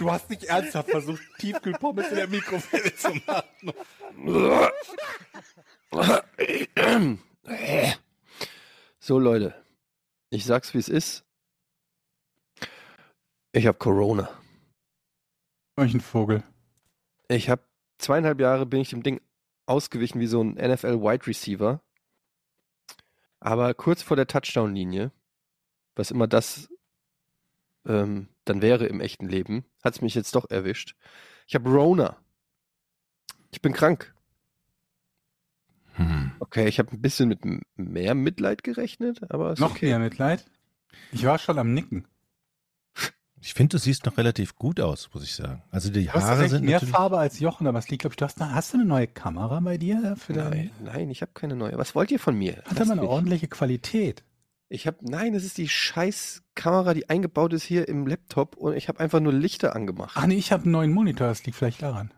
Du hast nicht ernsthaft versucht, Tiefkühlpommes in der Mikrowelle zu machen. So Leute, ich sag's wie es ist. Ich habe Corona. Welchen Vogel? Ich habe zweieinhalb Jahre bin ich dem Ding ausgewichen wie so ein NFL Wide Receiver. Aber kurz vor der Touchdown-Linie, was immer das ähm, dann wäre im echten Leben, hat es mich jetzt doch erwischt. Ich habe Rona. Ich bin krank. Hm. Okay, ich habe ein bisschen mit mehr Mitleid gerechnet, aber ist Noch okay. mehr Mitleid? Ich war schon am Nicken. Ich finde, du siehst noch relativ gut aus, muss ich sagen. Also die Du hast Haare sind mehr natürlich... Farbe als Jochen, aber es liegt, glaube ich, du hast, eine- hast du eine neue Kamera bei dir? Für dein- Nein, nein, ich habe keine neue. Was wollt ihr von mir? Hat Lasst aber eine ordentliche Qualität. Ich habe, nein, es ist die scheiß Kamera, die eingebaut ist hier im Laptop und ich habe einfach nur Lichter angemacht. Ach nee, ich habe einen neuen Monitor, das liegt vielleicht daran.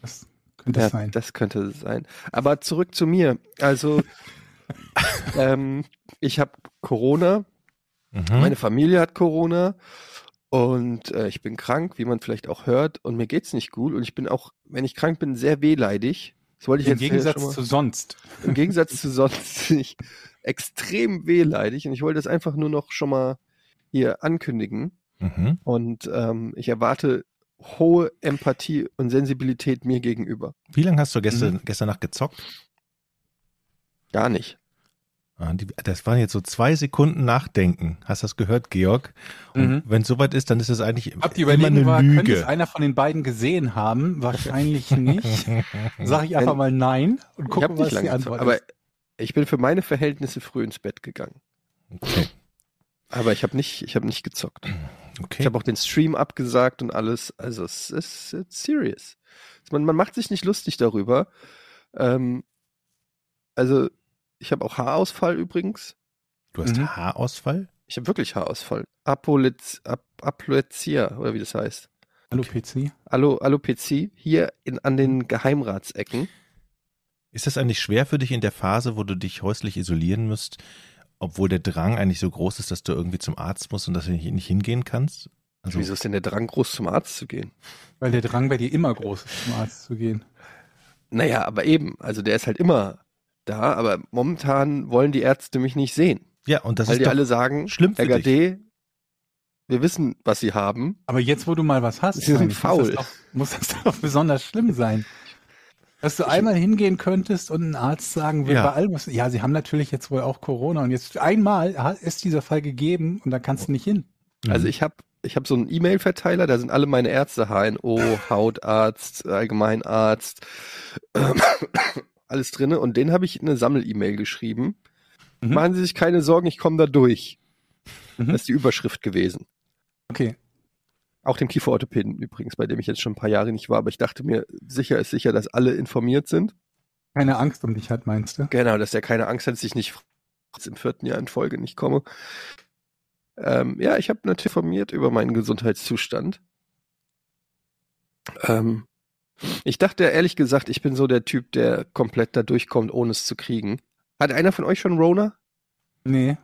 Das könnte ja, sein. das könnte sein. Aber zurück zu mir. Also, ähm, ich habe Corona, Mhm. meine Familie hat Corona und äh, ich bin krank, wie man vielleicht auch hört, und mir geht's nicht gut. Und ich bin auch, wenn ich krank bin, sehr wehleidig. Das wollte ich Im jetzt Gegensatz schon mal- zu sonst. Im Gegensatz zu sonst ich extrem wehleidig und ich wollte das einfach nur noch schon mal hier ankündigen. Mhm. Und ähm, ich erwarte hohe Empathie und Sensibilität mir gegenüber. Wie lange hast du gestern, gestern Nacht gezockt? Gar nicht. Ah, das waren jetzt so zwei Sekunden Nachdenken. Hast du das gehört, Georg? Und Mhm. wenn es soweit ist, dann ist es eigentlich Habt ihr immer eine war, könnte es Lüge. einer von den beiden gesehen haben? Wahrscheinlich nicht. Sag ich einfach Wenn- mal nein und gucke, was die lange Antwort gezockt, aber ist. Ich bin für meine Verhältnisse früh ins Bett gegangen. Okay. Aber ich habe nicht, ich habe nicht gezockt. Ich okay. habe auch den Stream abgesagt und alles. Also es ist it's serious. Man, man macht sich nicht lustig darüber. Ähm, also ich habe auch Haarausfall übrigens. Du hast Mhm. Haarausfall? Ich habe wirklich Haarausfall. Apolez, Ap Aploezia, oder wie das heißt. Hallo PC. Alo, Alopezie, hier in, an den Geheimratsecken. Ist das eigentlich schwer für dich in der Phase, wo du dich häuslich isolieren musst, obwohl der Drang eigentlich so groß ist, dass du irgendwie zum Arzt musst und dass du nicht, nicht hingehen kannst? Also, Wieso ist denn der Drang groß, zum Arzt zu gehen? Weil der Drang bei dir immer groß ist, zum Arzt zu gehen. Naja, aber eben, also der ist halt immer da, aber momentan wollen die Ärzte mich nicht sehen. ja, und das weil ist die doch alle sagen, schlimm für Herr dich. Wir wissen, was sie haben. Aber jetzt, wo du mal was hast, Sie sind faul. Muss das, doch, muss das doch besonders schlimm sein. Dass du einmal hingehen könntest und ein Arzt sagen will, Ja. bei allem, was, ja, sie haben natürlich jetzt wohl auch Corona und jetzt einmal ist dieser Fall gegeben und da kannst du nicht hin. Also ich habe ich hab so einen E-Mail-Verteiler, da sind alle meine Ärzte, HNO, Hautarzt, Allgemeinarzt, ähm, alles drinne. Und denen habe ich eine Sammel-E-Mail geschrieben. Mhm. Machen Sie sich keine Sorgen, ich komme da durch. Mhm. Das ist die Überschrift gewesen. Okay. Auch dem Kieferorthopäden übrigens, bei dem ich jetzt schon ein paar Jahre nicht war, aber ich dachte mir, sicher ist sicher, dass alle informiert sind. Keine Angst um dich hat, meinst du? Genau, dass er keine Angst hat, dass ich nicht im vierten Jahr in Folge nicht komme. Ähm, ja, ich habe natürlich informiert über meinen Gesundheitszustand. Ähm, ich dachte ehrlich gesagt, ich bin so der Typ, der komplett da durchkommt, ohne es zu kriegen. Hat einer von euch schon Rona? Nee.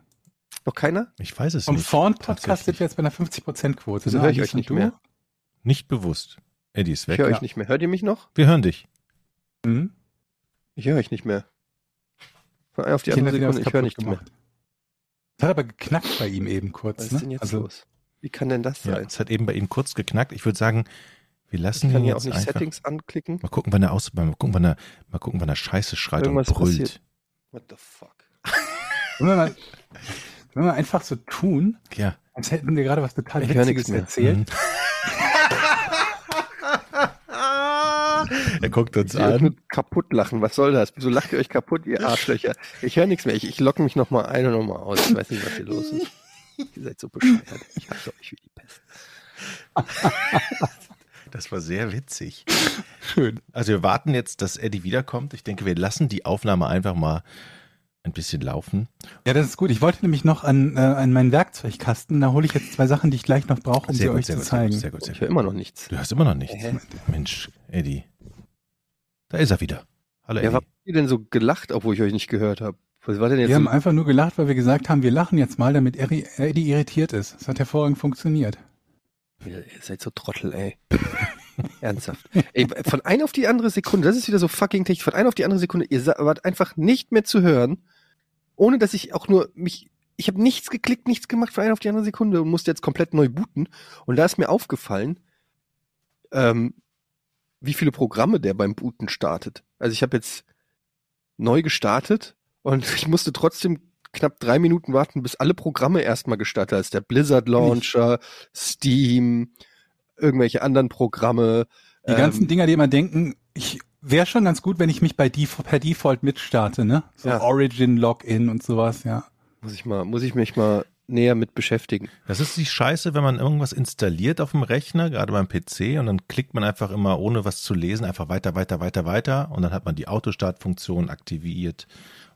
Noch keiner? Ich weiß es Vom nicht. Vorn-Podcast tatsächlich. sind wir jetzt bei einer 50%-Quote. Wieso ne? höre ich euch nicht und du? mehr? Nicht bewusst. Eddie ist Ich weg. höre ja. euch nicht mehr. Hört ihr mich noch? Wir hören dich. Mhm. Ich höre euch nicht mehr. Von einer auf die andere Sekunde, ich höre nichts mehr. gemacht. Das hat aber geknackt bei ihm eben kurz. Was ist ne? denn jetzt also, los? Wie kann denn das Ja, sein? es hat eben bei Ihnen kurz geknackt. Ich würde sagen, wir lassen ich kann ihn hier auch jetzt nicht einfach. Settings anklicken. Mal gucken, wann er aus, mal gucken, wann er, mal gucken, wann er Scheiße schreit Irgendwas und brüllt. passiert. What the fuck? Wenn wir, einfach so tun, Ja. als hätten wir gerade was total Ich höre Witziges nichts mehr. erzählt. Mhm. er guckt uns Ihr an. kaputt lachen. Was soll das? Wieso lacht ihr euch kaputt, ihr Arschlöcher? Ich höre nichts mehr. Ich, ich locke mich noch mal ein und noch mal aus. Ich weiß nicht, was hier los ist. Ihr seid so bescheuert. Ich hasse euch wie die Pest. Das war sehr witzig. Schön. Also wir warten jetzt, dass Eddie wiederkommt. Ich denke, wir lassen die Aufnahme einfach mal ein bisschen laufen. Ja, das ist gut. Ich wollte nämlich noch an, äh, an meinen Werkzeugkasten. Da hole ich jetzt zwei Sachen, die ich gleich noch brauche, um sie euch zu zeigen. sehr gut, sehr Ich gut. höre immer noch nichts. Du hörst immer noch nichts. Hä? Mensch, Eddie. Da ist er wieder. Hallo Ja, Eddie. warum habt ihr denn so gelacht, obwohl ich euch nicht gehört habe? Was war denn jetzt Wir so haben einfach nur gelacht, weil wir gesagt haben, wir lachen jetzt mal, damit Eddie irritiert ist. Das hat hervorragend funktioniert. Ihr seid so Trottel, ey. Ernsthaft. Ey, von einer auf die andere Sekunde, das ist wieder so fucking technisch, von einer auf die andere Sekunde, ihr wart einfach nicht mehr zu hören, ohne dass ich auch nur mich, ich habe nichts geklickt, nichts gemacht von einer auf die andere Sekunde und musste jetzt komplett neu booten. Und da ist mir aufgefallen, ähm, wie viele Programme der beim Booten startet. Also ich habe jetzt neu gestartet und ich musste trotzdem knapp drei Minuten warten, bis alle Programme erstmal gestartet ist. Der Blizzard Launcher, Steam, irgendwelche anderen Programme. Die ganzen ähm, Dinger, die immer denken, ich wäre schon ganz gut, wenn ich mich bei Def per Default mitstarte, ne? So Ja. Origin, Login und sowas, ja. Muss ich mal, muss ich mich mal näher mit beschäftigen. Das ist die Scheiße, wenn man irgendwas installiert auf dem Rechner, gerade beim PC, und dann klickt man einfach immer, ohne was zu lesen, einfach weiter, weiter, weiter, weiter. Und dann hat man die Autostartfunktion aktiviert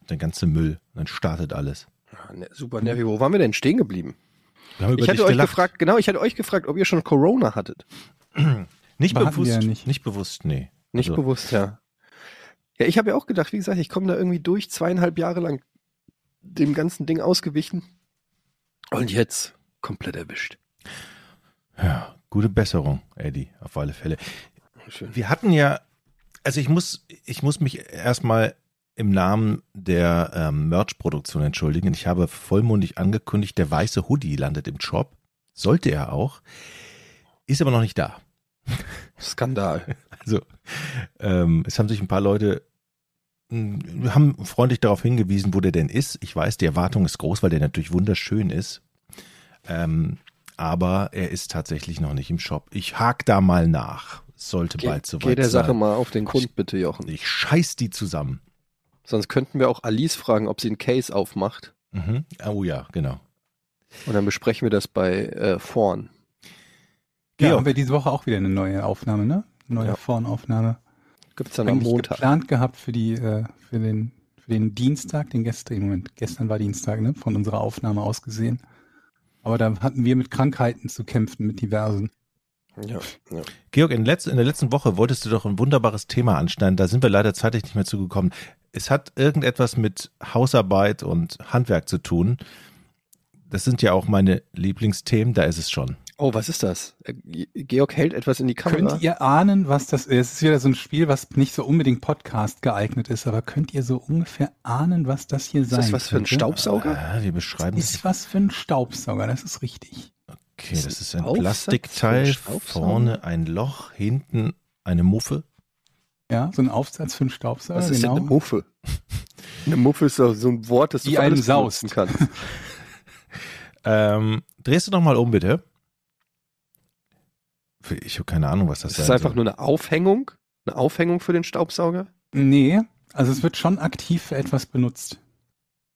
und der ganze Müll. Und dann startet alles. Ah, ne, super nervig. Wo waren wir denn stehen geblieben? Wir haben über Ich hatte euch gelacht. gefragt, genau, ich hatte euch gefragt, ob ihr schon Corona hattet. Nicht Aber bewusst. ja nicht. nicht. bewusst, nee. Nicht Also, bewusst, ja. Ja, ich habe ja auch gedacht, wie gesagt, ich komme da irgendwie durch, zweieinhalb Jahre lang dem ganzen Ding ausgewichen. Und jetzt komplett erwischt. Ja, gute Besserung, Eddie, auf alle Fälle. Schön. Wir hatten ja, also ich muss, ich muss mich erstmal im Namen der ähm, Merch-Produktion entschuldigen. Ich habe vollmundig angekündigt, der weiße Hoodie landet im Shop. Sollte er auch. Ist aber noch nicht da. Skandal. Also, ähm, es haben sich ein paar Leute mh, haben freundlich darauf hingewiesen, wo der denn ist. Ich weiß, die Erwartung ist groß, weil der natürlich wunderschön ist. Ähm, aber er ist tatsächlich noch nicht im Shop. Ich hake da mal nach. Sollte Geh, bald soweit geh der sein. Sache mal auf den Grund, bitte, Jochen. Ich scheiß die zusammen. Sonst könnten wir auch Alice fragen, ob sie einen Case aufmacht. Mhm. Oh ja, genau. Und dann besprechen wir das bei äh, vorn. Ja, Georg. haben wir diese Woche auch wieder eine neue Aufnahme, ne? Neue Ja. Vornaufnahme. Gibt's dann am Eigentlich Montag. geplant gehabt für die, äh, für den, für den Dienstag, den gestrigen Moment. Gestern war Dienstag, ne? Von unserer Aufnahme aus gesehen. Aber da hatten wir mit Krankheiten zu kämpfen, mit diversen. Ja, ja. Georg, in, letz in der letzten Woche wolltest du doch ein wunderbares Thema anschneiden. Da sind wir leider zeitlich nicht mehr zugekommen. Es hat irgendetwas mit Hausarbeit und Handwerk zu tun. Das sind ja auch meine Lieblingsthemen. Da ist es schon. Oh, was ist das? Äh, Georg hält etwas in die Kamera. Könnt ihr ahnen, was das ist? Es ist wieder so ein Spiel, was nicht so unbedingt Podcast geeignet ist, aber könnt ihr so ungefähr ahnen, was das hier ist sein das was für ein könnte? Staubsauger? Ah, wir beschreiben Das ist was für ein Staubsauger, das ist richtig. Okay, das ist ein Aufsatz Plastikteil, vorne ein Loch, hinten eine Muffe. Ja, so ein Aufsatz für einen Staubsauger, Was ist genau. denn eine Muffe? Eine Muffe ist so ein Wort, das du Die für einem alles saust. benutzen kannst. Ähm, drehst du noch mal um, bitte? Ich habe keine Ahnung, was das Das ist sein einfach soll. nur eine Aufhängung. Eine Aufhängung für den Staubsauger. Nee, also es wird schon aktiv für etwas benutzt.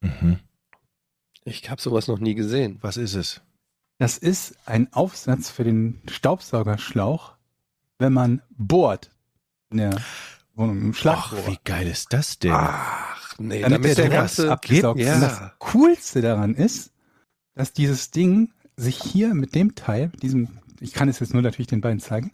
Mhm. Ich habe sowas noch nie gesehen. Was ist es? Das ist ein Aufsatz für den Staubsaugerschlauch, wenn man bohrt der Wohnung, im Ach, Schlagbohrer. wie geil ist das denn? Ach, nee, damit der, der ganze abgesaugt ja. Und das Coolste daran ist, dass dieses Ding sich hier mit dem Teil, diesem, ich kann es jetzt nur natürlich den beiden zeigen,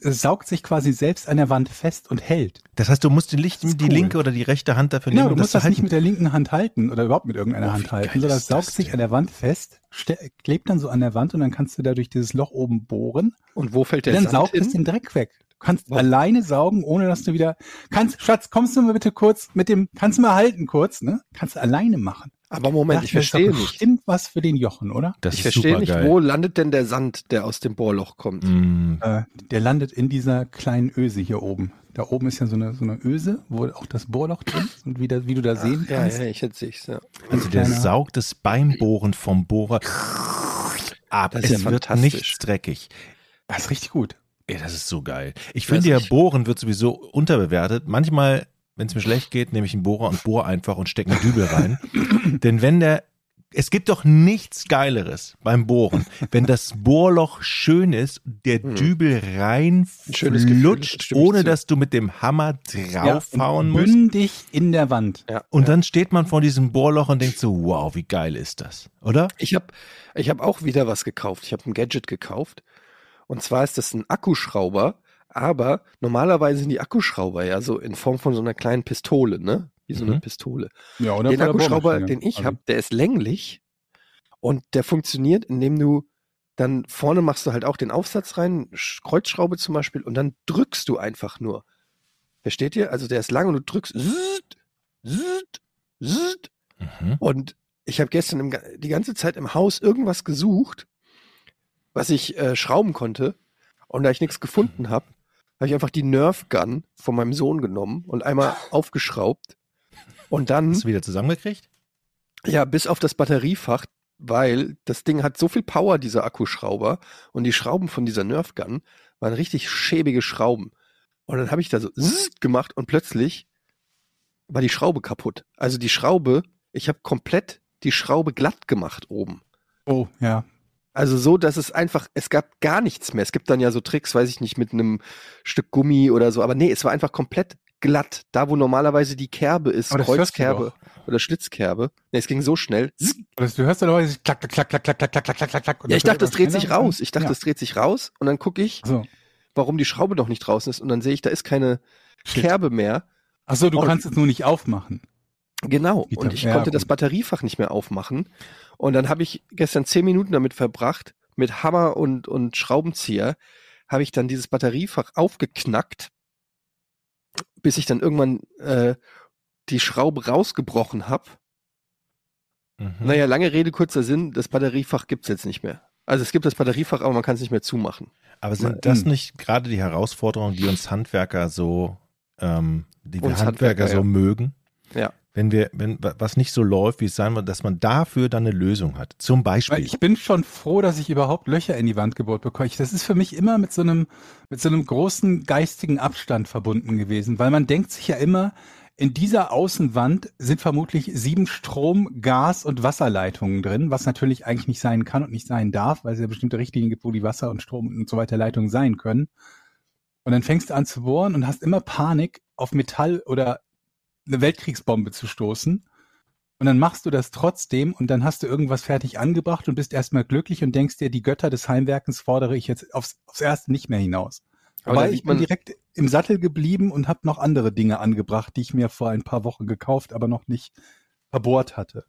es saugt sich quasi selbst an der Wand fest und hält. Das heißt, du musst die, Licht, Das die cool. linke oder die rechte Hand dafür nehmen, du um musst zu das nicht mit der linken Hand halten oder überhaupt mit irgendeiner Oh, Hand halten, sondern es saugt das sich denn? an der Wand fest, klebt dann so an der Wand und dann kannst du da durch dieses Loch oben bohren. Und wo fällt der dann Sand saugt es den Dreck weg. Du kannst Wow. alleine saugen, ohne dass du wieder. Kannst, Schatz, kommst du mal bitte kurz mit dem, kannst du mal halten kurz, ne? Kannst du alleine machen. Aber Moment, Dachte ich verstehe nicht. Bestimmt was für den Jochen, oder? Das Ich verstehe nicht, supergeil. wo landet denn der Sand, der aus dem Bohrloch kommt? Mm, Äh, der landet in dieser kleinen Öse hier oben. Da oben ist ja so eine, so eine Öse, wo auch das Bohrloch drin ist und wie, da, wie du da sehen ja, kannst. ja, ich sehe ich's, ja. also der kleiner- saugt es beim Bohren vom Bohrer ab. Das ist es ja wird nicht dreckig. Das ist richtig gut. Ey, das ist so geil. Ich finde ja. Bohren wird sowieso unterbewertet. Manchmal, wenn es mir schlecht geht, nehme ich einen Bohrer und bohre einfach und stecke einen Dübel rein. Denn wenn der Es gibt doch nichts Geileres beim Bohren, wenn das Bohrloch schön ist, der Dübel Hm. Gefühl, reinflutscht, stimme ich ohne dass du mit dem Hammer draufhauen und musst. Bündig in der Wand. Ja. Und dann steht man vor diesem Bohrloch und denkt so, wow, wie geil ist das, oder? Ich habe ich hab auch wieder was gekauft. Ich habe ein Gadget gekauft. Und zwar ist das ein Akkuschrauber. Aber normalerweise sind die Akkuschrauber ja so in Form von so einer kleinen Pistole, ne? Wie so eine Mhm. Pistole. Ja, oder den Akkuschrauber, den ich Also, habe, der ist länglich und der funktioniert, indem du dann vorne machst du halt auch den Aufsatz rein, Sch- Kreuzschraube zum Beispiel, und dann drückst du einfach nur. Versteht ihr? Also der ist lang und du drückst zzt, zzt, zzt, Mhm. und ich habe gestern im, die ganze Zeit im Haus irgendwas gesucht, was ich äh, schrauben konnte. Und da ich nichts gefunden habe, habe ich einfach die Nerf Gun von meinem Sohn genommen und einmal aufgeschraubt. Und dann, Hast du wieder zusammengekriegt? ja, bis auf das Batteriefach, weil das Ding hat so viel Power, dieser Akkuschrauber. Und die Schrauben von dieser Nerf Gun waren richtig schäbige Schrauben. Und dann habe ich da so gemacht und plötzlich war die Schraube kaputt. Also die Schraube, ich habe komplett die Schraube glatt gemacht oben. Oh, ja. Also so, dass es einfach, es gab gar nichts mehr. Es gibt dann ja so Tricks, weiß ich nicht, mit einem Stück Gummi oder so, aber nee, es war einfach komplett glatt. Da, wo normalerweise die Kerbe ist, Kreuzkerbe oder Schlitzkerbe. Nee, es ging so schnell. Das, du hörst ja dieses klack, klack, klack, klack, klack, klack, klack, klack, klack, Ja, ich dachte, das dreht sich raus. Ich dachte, das dreht sich raus und dann gucke ich, warum die Schraube noch nicht draußen ist und dann sehe ich, da ist keine. Kerbe mehr. Ach so, du kannst es nur nicht aufmachen. Genau. Gitter- Und ich ja, konnte das gut. Batteriefach nicht mehr aufmachen. Und dann habe ich gestern zehn Minuten damit verbracht, mit Hammer und, und Schraubenzieher, habe ich dann dieses Batteriefach aufgeknackt, bis ich dann irgendwann äh, die Schraube rausgebrochen habe. Mhm. Naja, lange Rede, kurzer Sinn, das Batteriefach gibt's jetzt nicht mehr. Also es gibt das Batteriefach, aber man kann es nicht mehr zumachen. Aber sind Mhm. das nicht gerade die Herausforderungen, die uns Handwerker so, ähm, die wir Handwerker, Handwerker, so ja. mögen? Ja. Wenn wir, wenn wa- was nicht so läuft, wie es sein wird, dass man dafür dann eine Lösung hat. Zum Weil Beispiel. ich bin schon froh, dass ich überhaupt Löcher in die Wand gebohrt bekomme. Das ist für mich immer mit so einem, mit so einem großen geistigen Abstand verbunden gewesen, weil man denkt sich ja immer, in dieser Außenwand sind vermutlich sieben Strom-, Gas- und Wasserleitungen drin, was natürlich eigentlich nicht sein kann und nicht sein darf, weil es ja bestimmte Richtlinien gibt, wo die Wasser- und Strom- und so weiter Leitungen sein können. Und dann fängst du an zu bohren und hast immer Panik, auf Metall oder eine Weltkriegsbombe zu stoßen. Und dann machst du das trotzdem und dann hast du irgendwas fertig angebracht und bist erstmal glücklich und denkst dir, die Götter des Heimwerkens fordere ich jetzt aufs, aufs Erste nicht mehr hinaus. Aber ich bin direkt im Sattel geblieben und habe noch andere Dinge angebracht, die ich mir vor ein paar Wochen gekauft, aber noch nicht verbohrt hatte.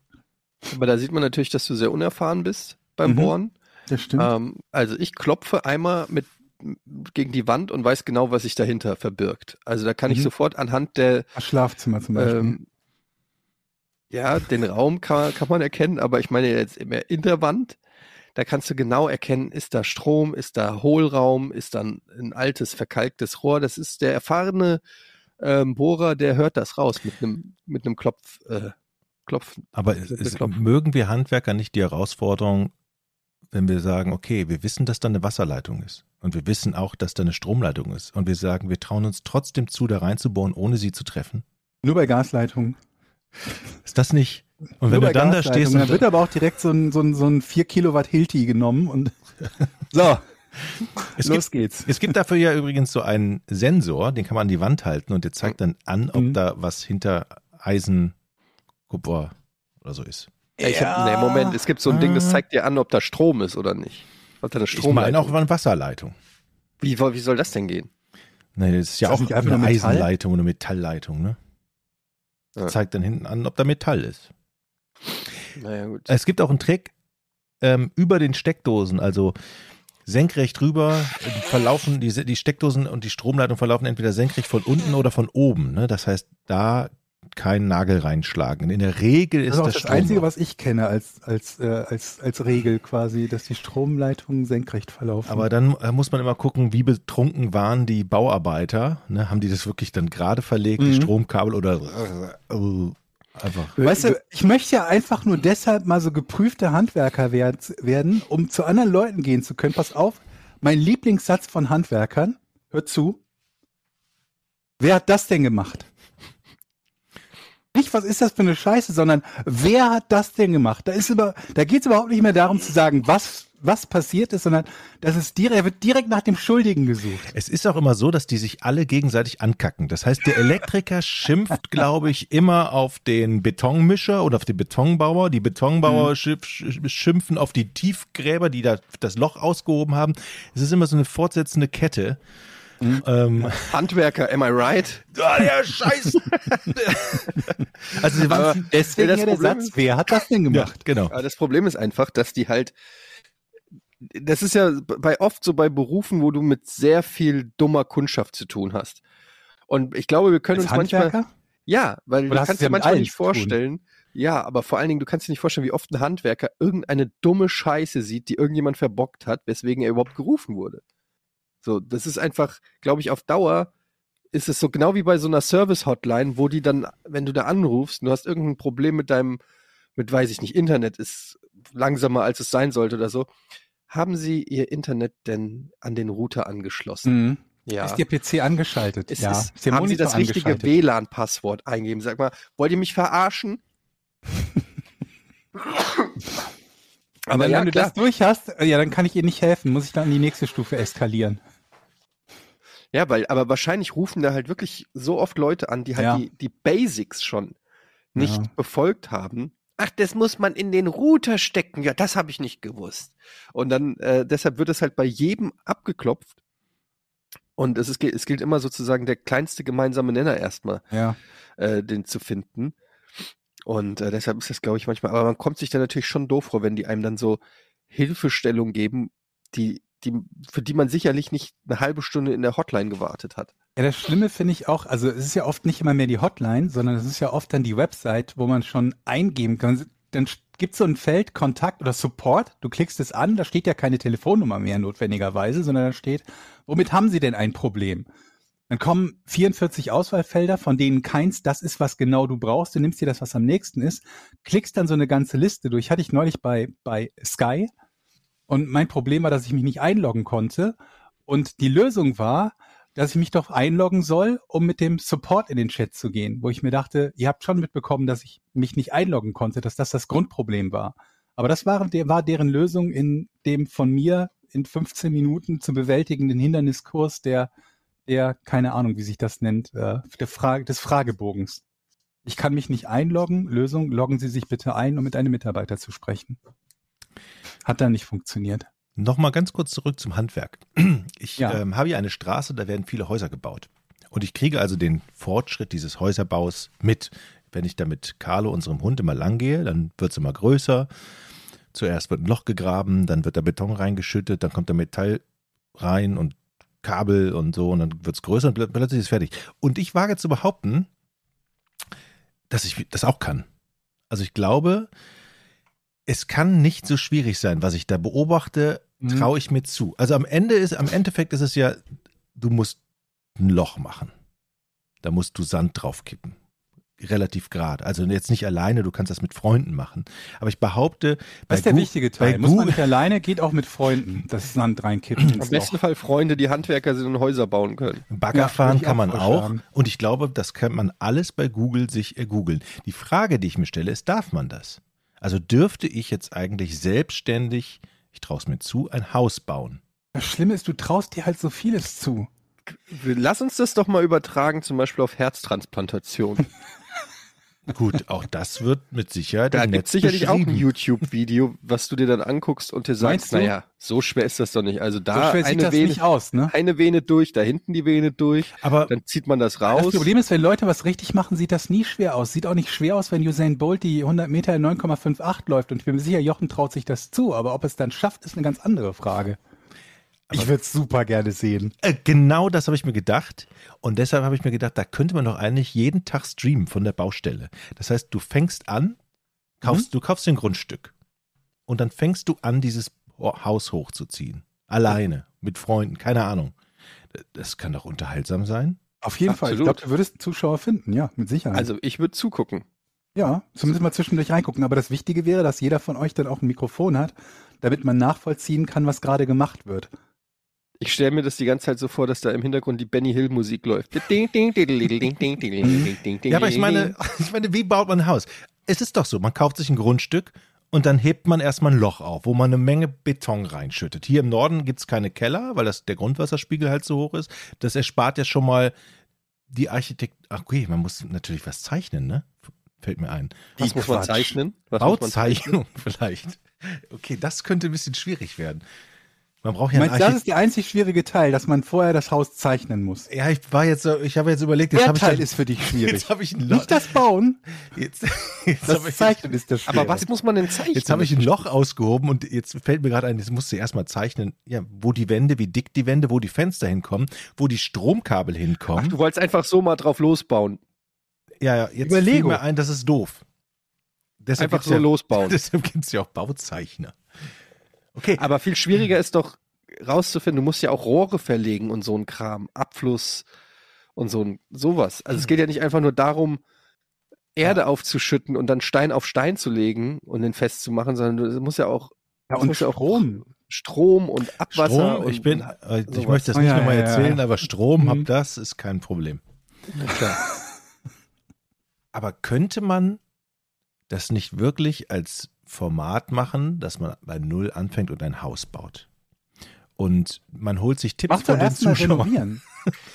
Aber da sieht man natürlich, dass du sehr unerfahren bist beim Mhm. Bohren. Das stimmt. Ähm, also ich klopfe einmal mit gegen die Wand und weiß genau, was sich dahinter verbirgt. Also da kann ich Mhm. sofort anhand der Das Schlafzimmer zum Beispiel. ähm, ja, den Raum kann, kann man erkennen, aber ich meine jetzt immer in der Wand, da kannst du genau erkennen, ist da Strom, ist da Hohlraum, ist da ein, altes, verkalktes Rohr. Das ist der erfahrene ähm, Bohrer, der hört das raus mit einem mit einem Klopf, äh, Klopfen. Aber es, es, mögen wir Handwerker nicht die Herausforderung, wenn wir sagen, okay, wir wissen, dass da eine Wasserleitung ist. Und wir wissen auch, dass da eine Stromleitung ist. Und wir sagen, wir trauen uns trotzdem zu, da reinzubohren, ohne sie zu treffen. Nur bei Gasleitungen. Ist das nicht? Und wenn du dann da stehst dann und wird aber auch direkt so ein, so ein, so ein 4 Kilowatt Hilti genommen und so, es los gibt, geht's. es gibt dafür ja übrigens so einen Sensor, den kann man an die Wand halten und der zeigt dann an, ob Mhm. da was hinter Eisen, Kupfer oder so ist. Ja, ich hab, nee, Moment, es gibt so ein Ding, das zeigt dir an, ob da Strom ist oder nicht. Ob da eine Ich meine Stromleitung. auch eine Wasserleitung. wie, wie soll das denn gehen? Nee, das ist ja Ist das auch einfach eine Metall? Eisenleitung, eine Metallleitung, ne? Ja. Zeigt dann hinten an, ob da Metall ist. Naja, gut. Es gibt auch einen Trick ähm, über den Steckdosen, also senkrecht rüber äh, verlaufen die, die Steckdosen und die Stromleitung verlaufen entweder senkrecht von unten oder von oben. Ne? Das heißt, da keinen Nagel reinschlagen. In der Regel ist auch das, das Strom. Einzige, was ich kenne als, als, äh, als, als Regel quasi, dass die Stromleitungen senkrecht verlaufen. aber dann äh, muss man immer gucken, wie betrunken waren die Bauarbeiter. Ne? Haben die das wirklich dann gerade verlegt, die Mhm. Stromkabel oder äh, einfach. Weißt du, ich möchte ja einfach nur deshalb mal so geprüfte Handwerker werd, werden, um zu anderen Leuten gehen zu können. Pass auf, mein Lieblingssatz von Handwerkern, hört zu. Wer hat das denn gemacht? Nicht, was ist das für eine Scheiße, sondern wer hat das denn gemacht? Da ist über, da geht es überhaupt nicht mehr darum zu sagen, was, was passiert ist, sondern das ist direkt, er wird direkt nach dem Schuldigen gesucht. Es ist auch immer so, dass die sich alle gegenseitig ankacken. Das heißt, der Elektriker schimpft, glaube ich, immer auf den Betonmischer oder auf den Betonbauer. Die Betonbauer Mhm. schimpf- schimpfen auf die Tiefgräber, die da das Loch ausgehoben haben. Es ist immer so eine fortsetzende Kette. Mhm. Ähm, Handwerker, am I right? ah, der Scheiß. also Aber Deswegen das ja der Problem Satz, ist- wer hat das denn ja, gemacht? genau. Aber das Problem ist einfach, dass die halt, das ist ja bei oft so bei Berufen, wo du mit sehr viel dummer Kundschaft zu tun hast. Und ich glaube, wir können Als uns manchmal, Handwerker? ja, weil Oder du kannst ja dir mit manchmal nicht vorstellen, ja, aber vor allen Dingen, du kannst dir nicht vorstellen, wie oft ein Handwerker irgendeine dumme Scheiße sieht, die irgendjemand verbockt hat, weswegen er überhaupt gerufen wurde. So, das ist einfach, glaube ich, auf Dauer ist es so genau wie bei so einer Service-Hotline, wo die dann, wenn du da anrufst, und du hast irgendein Problem mit deinem, mit weiß ich nicht, Internet ist langsamer als es sein sollte oder so. Haben Sie Ihr Internet denn an den Router angeschlossen? Mhm. Ja. Ist Ihr PC angeschaltet? Es ja. ist, Ist haben Sie das richtige? WLAN-Passwort eingeben? Sag mal, wollt ihr mich verarschen? Aber ja, wenn du klar. das durch hast, äh, ja, dann kann ich ihr nicht helfen. Muss ich dann in die nächste Stufe eskalieren. Ja, weil, aber wahrscheinlich rufen da halt wirklich so oft Leute an, die halt Ja. die, die Basics schon nicht Ja. befolgt haben. Ach, das muss man in den Router stecken. Ja, das habe ich nicht gewusst. Und dann, äh, deshalb wird es halt bei jedem abgeklopft. Und es, ist, es gilt immer sozusagen der kleinste gemeinsame Nenner erstmal, Ja. äh, den zu finden. Und äh, deshalb ist das, glaube ich, manchmal, aber man kommt sich dann natürlich schon doof vor, wenn die einem dann so Hilfestellung geben, die, die, für die man sicherlich nicht eine halbe Stunde in der Hotline gewartet hat. Ja, das Schlimme finde ich auch, also es ist ja oft nicht immer mehr die Hotline, sondern es ist ja oft dann die Website, wo man schon eingeben kann. Dann gibt es so ein Feld Kontakt oder Support, du klickst es an, da steht ja keine Telefonnummer mehr notwendigerweise, sondern da steht, womit haben Sie denn ein Problem? Dann kommen 44 Auswahlfelder, von denen keins das ist, was genau du brauchst. Du nimmst dir das, was am nächsten ist, klickst dann so eine ganze Liste durch. Hatte ich neulich bei, bei Sky. Und mein Problem war, dass ich mich nicht einloggen konnte. Und die Lösung war, dass ich mich doch einloggen soll, um mit dem Support in den Chat zu gehen, wo ich mir dachte, ihr habt schon mitbekommen, dass ich mich nicht einloggen konnte, dass das das Grundproblem war. Aber das war, war deren Lösung in dem von mir in 15 Minuten zu bewältigenden Hinderniskurs der, der, keine Ahnung, wie sich das nennt, äh, der Frage, des Fragebogens. Ich kann mich nicht einloggen. Lösung, loggen Sie sich bitte ein, um mit einem Mitarbeiter zu sprechen. Hat dann nicht funktioniert. Nochmal ganz kurz zurück zum Handwerk. Ich Ja. ähm, habe hier eine Straße, da werden viele Häuser gebaut. Und ich kriege also den Fortschritt dieses Häuserbaus mit. Wenn ich da mit Carlo, unserem Hund, immer lang gehe, dann wird es immer größer. Zuerst wird ein Loch gegraben, dann wird der Beton reingeschüttet, dann kommt der Metall rein und Kabel und so und dann wird es größer und pl- plötzlich ist es fertig. Und ich wage zu behaupten, dass ich das auch kann. Also ich glaube, es kann nicht so schwierig sein, was ich da beobachte, Mhm. traue ich mir zu. Also am Ende ist, am Endeffekt ist es ja, du musst ein Loch machen. Da musst du Sand draufkippen. Relativ gerade. Also jetzt nicht alleine, du kannst das mit Freunden machen. Aber ich behaupte, Das ist der Gu- wichtige Teil. bei Muss man Google- nicht alleine, geht auch mit Freunden, das Sand reinkippen Am ins besten. Fall Freunde, die Handwerker sind und Häuser bauen können. Bagger Ja, fahren kann man auch. Und ich glaube, das kann man alles bei Google sich äh, googeln. Die Frage, die ich mir stelle, ist, darf man das? Also dürfte ich jetzt eigentlich selbstständig, ich traue es mir zu, ein Haus bauen? Das Schlimme ist, du traust dir halt so vieles zu. Lass uns das doch mal übertragen, zum Beispiel auf Herztransplantation. Gut, auch das wird mit Sicherheit Da gibt es sicherlich auch ein. YouTube-Video, was du dir dann anguckst und dir sagst, naja, so schwer ist das doch nicht. Also So da schwer sieht eine, das Vene, nicht aus, ne? eine Vene durch, da hinten die Vene durch, Aber dann zieht man das Das raus. Problem ist, wenn Leute was richtig machen, sieht das nie schwer aus. Sieht auch nicht schwer aus, wenn Usain Bolt die 100 Meter in 9,58 läuft. Und ich bin mir sicher, Jochen traut sich das zu. Aber ob es dann schafft, ist eine ganz andere Frage. Ich würde es super gerne sehen. Äh, Genau das habe ich mir gedacht. Und deshalb habe ich mir gedacht, da könnte man doch eigentlich jeden Tag streamen von der Baustelle. Das heißt, du fängst an, kaufst, du kaufst ein Grundstück. Und dann fängst du an, dieses Haus hochzuziehen. Alleine, mit Freunden, keine Ahnung. Das kann doch unterhaltsam sein. Auf jeden Fall. Ich Absolut. glaube, du würdest einen Zuschauer finden, ja, mit Sicherheit. Also ich würde zugucken. ja, zumindest mal zwischendurch reingucken. Aber das Wichtige wäre, dass jeder von euch dann auch ein Mikrofon hat, damit man nachvollziehen kann, was gerade gemacht wird. Ich stelle mir das die ganze Zeit so vor, dass da im Hintergrund die Benny Hill Musik läuft. ja, aber ich meine, ich meine, wie baut man ein Haus? Es ist doch so, man kauft sich ein Grundstück und dann hebt man erstmal ein Loch auf, wo man eine Menge Beton reinschüttet. Hier im Norden gibt es keine Keller, weil das, der Grundwasserspiegel halt so hoch ist. Das erspart ja schon mal die Architekt. Okay, man muss natürlich was zeichnen, ne? Fällt mir ein. Was muss man zeichnen? Was Bauzeichnung man zeichnen? vielleicht. Okay, das könnte ein bisschen schwierig werden. Man braucht ja einen meinst, das ist der einzig schwierige Teil, dass man vorher das Haus zeichnen muss. Ja, ich war jetzt, ich habe jetzt überlegt, jetzt Der habe ich, Teil dann- ist für dich schwierig. jetzt habe ich ein Loch. Nicht das Bauen, Jetzt, jetzt das habe ich, Zeichnen ist das Schwere. Aber was muss man denn zeichnen? jetzt habe ich ein Loch ausgehoben und jetzt fällt mir gerade ein, jetzt musst du erstmal zeichnen, ja, wo die Wände, wie dick die Wände, wo die Fenster hinkommen, wo die Stromkabel Ach, hinkommen. du wolltest einfach so mal drauf losbauen. ja, ja, jetzt Überlego. fiel mir ein, das ist doof. Deshalb Einfach so ja, losbauen. Deshalb gibt es ja auch Bauzeichner. Okay, Aber viel schwieriger ist doch rauszufinden, du musst ja auch Rohre verlegen und so ein Kram, Abfluss und so ein sowas. Also es geht ja nicht einfach nur darum, Erde aufzuschütten und dann Stein auf Stein zu legen und den festzumachen, sondern es muss ja auch ja, es und muss ja auch Strom. Strom und Abwasser Strom, ich bin, äh, ich möchte das Oh, nicht ja, nochmal ja, ja. erzählen, aber Strom, Mhm. hab das, ist kein Problem. Aber könnte man das nicht wirklich als Format machen, dass man bei Null anfängt und ein Haus baut? Und man holt sich Tipps Mach von den Zuschauern. renovieren.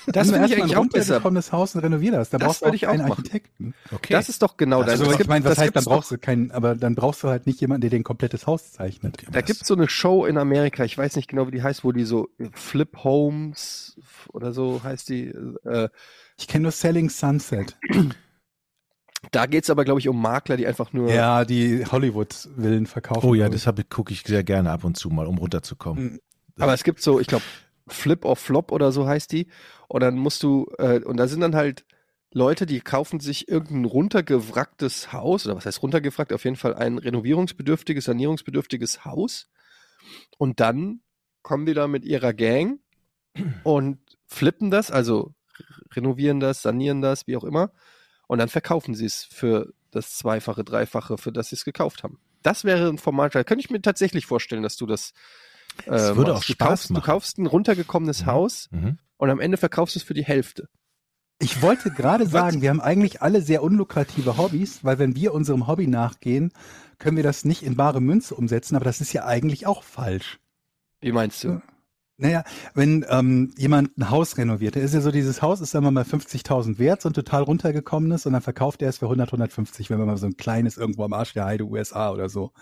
Das finde ich eigentlich ein auch besser. runtergekommenes Haus und renovier das. Da Das brauchst du würde auch keinen machen. Architekten. Okay. Das ist doch genau Das Also aber- ich meine, was das heißt, dann brauchst du keinen, aber dann brauchst du halt nicht jemanden, der dir ein komplettes Haus zeichnet. Da gibt's so eine Show in Amerika, ich weiß nicht genau, wie die heißt, wo die so Flip Homes oder so heißt die. Äh, Ich kenne nur Selling Sunset. da geht's aber, glaube ich, um Makler, die einfach nur. Ja, die Hollywood-Villen verkaufen. Oh ja, das ich. gucke ich sehr gerne ab und zu mal, um runterzukommen. Mhm. Aber es gibt so, ich glaube, Flip or Flop oder so heißt die. Und dann musst du, äh, und da sind dann halt Leute, die kaufen sich irgendein runtergewracktes Haus, oder was heißt runtergewrackt? Auf jeden Fall ein renovierungsbedürftiges, sanierungsbedürftiges Haus. Und dann kommen die da mit ihrer Gang und flippen das, also renovieren das, sanieren das, wie auch immer. Und dann verkaufen sie es für das Zweifache, Dreifache, für das sie es gekauft haben. Das wäre ein Format, da könnte ich mir tatsächlich vorstellen, dass du das. Das äh, würde machst. auch du Spaß kaufst, Du machen. kaufst ein runtergekommenes Mhm. Haus Mhm. und am Ende verkaufst du es für die Hälfte. Ich wollte gerade sagen, wir haben eigentlich alle sehr unlukrative Hobbys, weil wenn wir unserem Hobby nachgehen, können wir das nicht in bare Münze umsetzen, aber das ist ja eigentlich auch falsch. Wie meinst du? Ja. Naja, wenn ähm, jemand ein Haus renoviert, ist ja so, dieses Haus ist, sagen wir mal, 50.000 wert, so ein total runtergekommenes, und dann verkauft er es für 100, 150, wenn man mal so ein kleines irgendwo am Arsch der Heide USA oder so.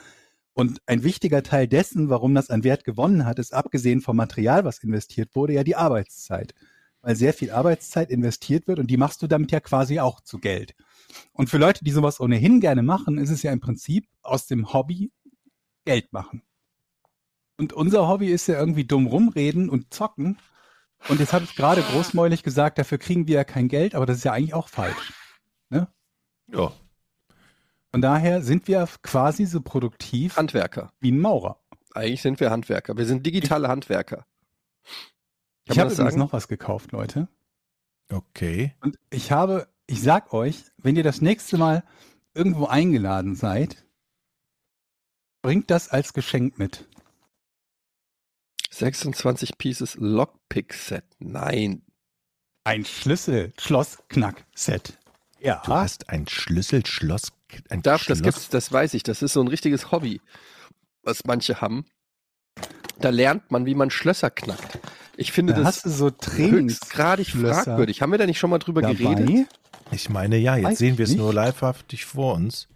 Und ein wichtiger Teil dessen, warum das an Wert gewonnen hat, ist abgesehen vom Material, was investiert wurde, ja die Arbeitszeit. Weil sehr viel Arbeitszeit investiert wird und die machst du damit ja quasi auch zu Geld. Und für Leute, die sowas ohnehin gerne machen, ist es ja im Prinzip aus dem Hobby Geld machen. Und unser Hobby ist ja irgendwie dumm rumreden und zocken. Und jetzt habe ich gerade großmäulig gesagt, dafür kriegen wir ja kein Geld, aber das ist ja eigentlich auch falsch. Ja. Von daher sind wir quasi so produktiv Handwerker. wie ein Maurer. Eigentlich sind wir Handwerker. Wir sind digitale Handwerker. Ich man habe übrigens sagen? noch was gekauft, Leute. Okay. Und ich habe, ich sag euch, wenn ihr das nächste Mal irgendwo eingeladen seid, bringt das als Geschenk mit. 26 Pieces Lockpick Set. Nein. Ein Schlüssel-Schloss-Knack-Set. Ja. Du hast ein Schlüsselschloss. Ein Darf, das Schloss- gibt's, das weiß ich. Das ist so ein richtiges Hobby, was manche haben. Da lernt man, wie man Schlösser knackt. Ich finde Da das hast du so höchstgradig Trainingsschlösser fragwürdig. Haben wir da nicht schon mal drüber geredet? dabei. Ich meine, ja, jetzt Weiß sehen wir es nur livehaftig vor uns.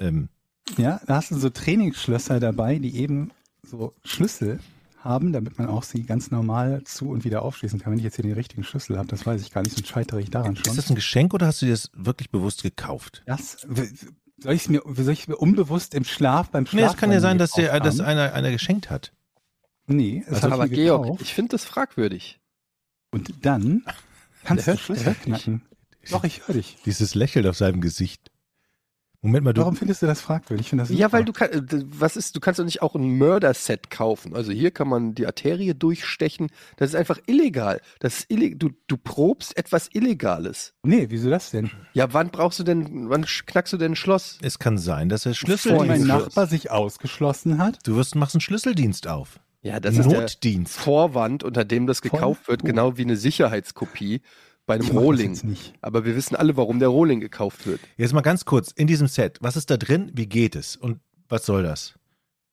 Ähm, Ja, da hast du so Trainingsschlösser dabei, die eben so Schlüssel haben, damit man auch sie ganz normal zu und wieder aufschließen kann. Wenn ich jetzt hier den richtigen Schlüssel habe, das weiß ich gar nicht, sonst scheitere ich daran schon. ist das ein Geschenk oder hast du dir das wirklich bewusst gekauft? Das, soll ich es mir, soll ich mir unbewusst im Schlaf beim Schlaf Nee, es kann ja sein, dass dir das einer, einer geschenkt hat. Nee, es Also, hat aber mir Georg, gekauft. ich finde das fragwürdig. Und dann kannst Der du hört- Schlüssel der hört nicht. knacken. Doch, ich höre dich. Dieses Lächeln auf seinem Gesicht. Moment mal, du. Warum findest du das fragwürdig? Ich finde das Ja, weil du kann, äh, was ist, du kannst doch nicht auch ein Mörderset kaufen. Also hier kann man die Arterie durchstechen. Das ist einfach illegal. Das ist ille du, du probst etwas Illegales. Nee, wieso das denn? Ja, wann brauchst du denn, wann knackst du denn ein Schloss? Es kann sein, dass er Bevor Schlüsseldienst. mein Schlüssel- Nachbar sich ausgeschlossen hat. Du wirst, machst einen Schlüsseldienst auf. Ja, das ist der Notdienst. Vorwand, unter dem das gekauft wird, gut. genau wie eine Sicherheitskopie bei einem Rohling. Aber wir wissen alle, warum der Rohling gekauft wird. Jetzt mal ganz kurz, in diesem Set, was ist da drin? Wie geht es? Und was soll das?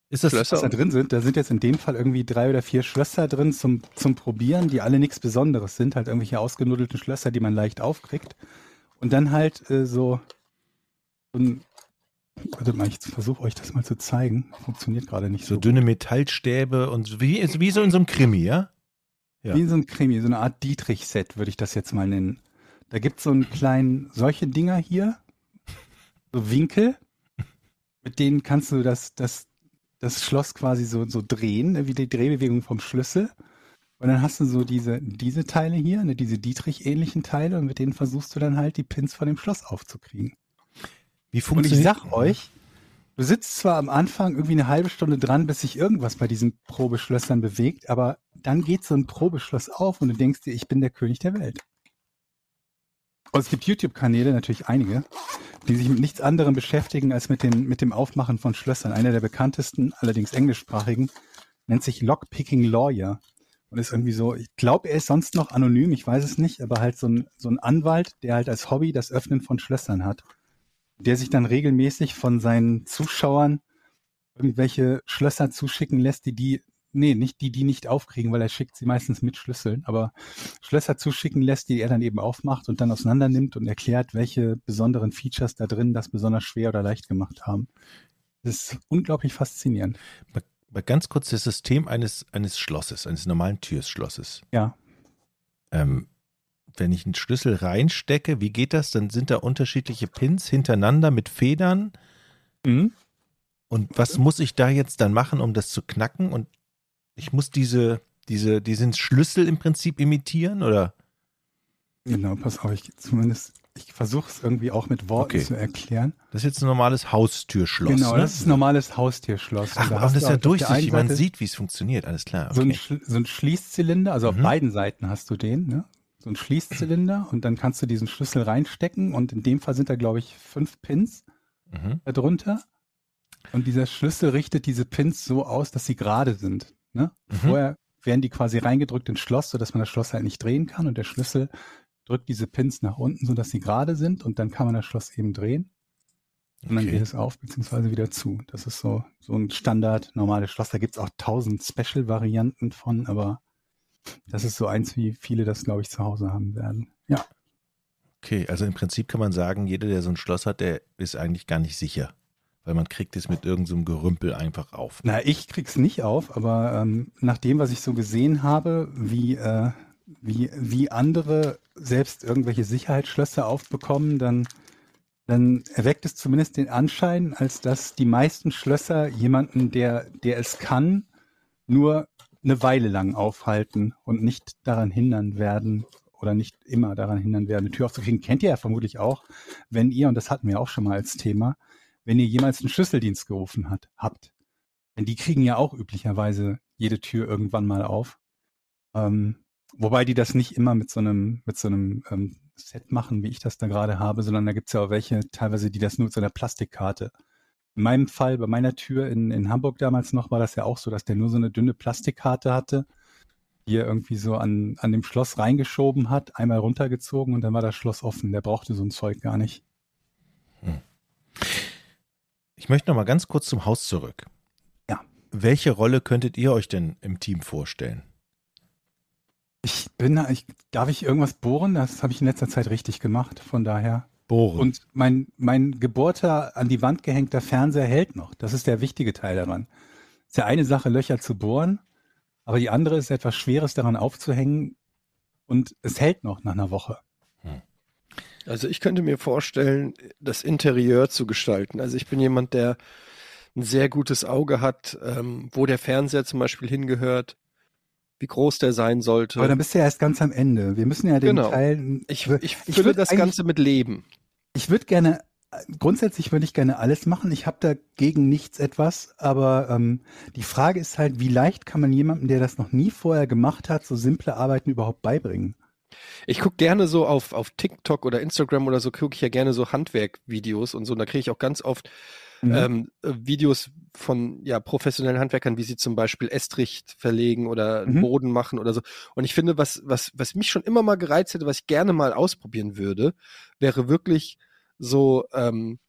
Ist das Schlösser? was da drin sind. Da sind jetzt in dem Fall irgendwie drei oder vier Schlösser drin zum, zum Probieren, die alle nichts Besonderes sind, halt irgendwelche ausgenuddelten Schlösser, die man leicht aufkriegt. Und dann halt äh, so, so ein, warte mal, ich versuche euch das mal zu zeigen. Funktioniert gerade nicht so. so dünne Metallstäbe und so wie, wie so in so einem Krimi, ja? Ja. Wie in so einem Krimi, so eine Art Dietrich-Set, würde ich das jetzt mal nennen. Da gibt es so einen kleinen, solche Dinger hier, so Winkel, mit denen kannst du das, das, das Schloss quasi so, so drehen, ne, wie die Drehbewegung vom Schlüssel. Und dann hast du so diese, diese Teile hier, ne, diese Dietrich-ähnlichen Teile, und mit denen versuchst du dann halt die Pins von dem Schloss aufzukriegen. Wie Und ich funktioniert sag euch, du sitzt zwar am Anfang irgendwie eine halbe Stunde dran, bis sich irgendwas bei diesen Probeschlössern bewegt, aber dann geht so ein Probeschloss auf und du denkst dir, ich bin der König der Welt. Und es gibt YouTube-Kanäle, natürlich einige, die sich mit nichts anderem beschäftigen als mit, den, mit dem Aufmachen von Schlössern. Einer der bekanntesten, allerdings englischsprachigen, nennt sich Lockpicking Lawyer. Und ist irgendwie so, ich glaube, er ist sonst noch anonym, ich weiß es nicht, aber halt so ein, so ein Anwalt, der halt als Hobby das Öffnen von Schlössern hat der sich dann regelmäßig von seinen Zuschauern irgendwelche Schlösser zuschicken lässt, die die, nee, nicht die, die nicht aufkriegen, weil er schickt sie meistens mit Schlüsseln, aber Schlösser zuschicken lässt, die er dann eben aufmacht und dann auseinander nimmt und erklärt, welche besonderen Features da drin das besonders schwer oder leicht gemacht haben. Das ist unglaublich faszinierend. mal ganz kurz das System eines, eines Schlosses, eines normalen Türschlosses. Ja. Ähm, wenn ich einen Schlüssel reinstecke, wie geht das? Dann sind da unterschiedliche Pins hintereinander mit Federn. Mhm. Und was muss ich da jetzt dann machen, um das zu knacken? Und ich muss diese, diese, diesen Schlüssel im Prinzip imitieren, oder? Genau, pass auf, ich zumindest, ich versuche es irgendwie auch mit Worten Okay. zu erklären. Das ist jetzt ein normales Haustürschloss. genau, ne? das ist ein normales Haustierschloss. Ach, da aber das ist ja durchsichtig. Man sieht, wie es funktioniert. Alles klar. So, ein, Okay. So ein Schließzylinder, also Mhm. auf beiden Seiten hast du den, ne? So ein Schließzylinder und dann kannst du diesen Schlüssel reinstecken und in dem Fall sind da, glaube ich, fünf Pins Mhm. darunter. Und dieser Schlüssel richtet diese Pins so aus, dass sie gerade sind. Ne? Mhm. Vorher werden die quasi reingedrückt ins Schloss, sodass man das Schloss halt nicht drehen kann und der Schlüssel drückt diese Pins nach unten, sodass sie gerade sind und dann kann man das Schloss eben drehen und dann Okay. geht es auf beziehungsweise wieder zu. Das ist so, so ein Standard normales Schloss. Da gibt's auch tausend Special-Varianten von, aber das ist so eins, wie viele das, glaube ich, zu Hause haben werden. Ja, Okay, also im Prinzip kann man sagen, jeder, der so ein Schloss hat, der ist eigentlich gar nicht sicher. Weil man kriegt es mit irgendeinem so Gerümpel einfach auf. na, ich krieg's nicht auf, aber ähm, nach dem, was ich so gesehen habe, wie, äh, wie, wie andere selbst irgendwelche Sicherheitsschlösser aufbekommen, dann, dann erweckt es zumindest den Anschein, als dass die meisten Schlösser jemanden, der, der es kann, nur eine Weile lang aufhalten und nicht daran hindern werden oder nicht immer daran hindern werden, eine Tür aufzukriegen. Kennt ihr ja vermutlich auch, wenn ihr, und das hatten wir auch schon mal als Thema, wenn ihr jemals einen Schlüsseldienst gerufen hat, habt. Denn die kriegen ja auch üblicherweise jede Tür irgendwann mal auf. Ähm, wobei die das nicht immer mit so einem, mit so einem ähm, Set machen, wie ich das da gerade habe, sondern da gibt's ja auch welche, teilweise, die das nur mit so einer Plastikkarte. In meinem Fall, bei meiner Tür in, in Hamburg damals noch, war das ja auch so, dass der nur so eine dünne Plastikkarte hatte, die er irgendwie so an, an dem Schloss reingeschoben hat, einmal runtergezogen und dann war das Schloss offen. Der brauchte so ein Zeug gar nicht. Ich möchte noch mal ganz kurz zum Haus zurück. Ja. Welche Rolle könntet ihr euch denn im Team vorstellen? Ich bin, da- ich, darf ich irgendwas bohren? Das habe ich in letzter Zeit richtig gemacht, von daher. Bohren. Und mein, mein gebohrter, an die Wand gehängter Fernseher hält noch. Das ist der wichtige Teil daran. ist ja eine Sache, Löcher zu bohren, aber die andere ist etwas Schweres daran aufzuhängen und es hält noch nach einer Woche. Also ich könnte mir vorstellen, das Interieur zu gestalten. Also ich bin jemand, der ein sehr gutes Auge hat, ähm, wo der Fernseher zum Beispiel hingehört, wie groß der sein sollte. Aber dann bist du ja erst ganz am Ende. Wir müssen ja den Genau. Teil. ich, ich ich fülle das Ganze mit Leben. Ich würde gerne, grundsätzlich würde ich gerne alles machen. Ich habe dagegen nichts etwas, aber ähm, die Frage ist halt, wie leicht kann man jemandem, der das noch nie vorher gemacht hat, so simple Arbeiten überhaupt beibringen? Ich gucke gerne so auf, auf TikTok oder Instagram oder so, gucke ich ja gerne so Handwerkvideos und so. Und da kriege ich auch ganz oft Mhm. ähm, äh, Videos von ja, professionellen Handwerkern, wie sie zum Beispiel Estrich verlegen oder einen Mhm. Boden machen oder so. Und ich finde, was, was, was mich schon immer mal gereizt hätte, was ich gerne mal ausprobieren würde, wäre wirklich so ähm,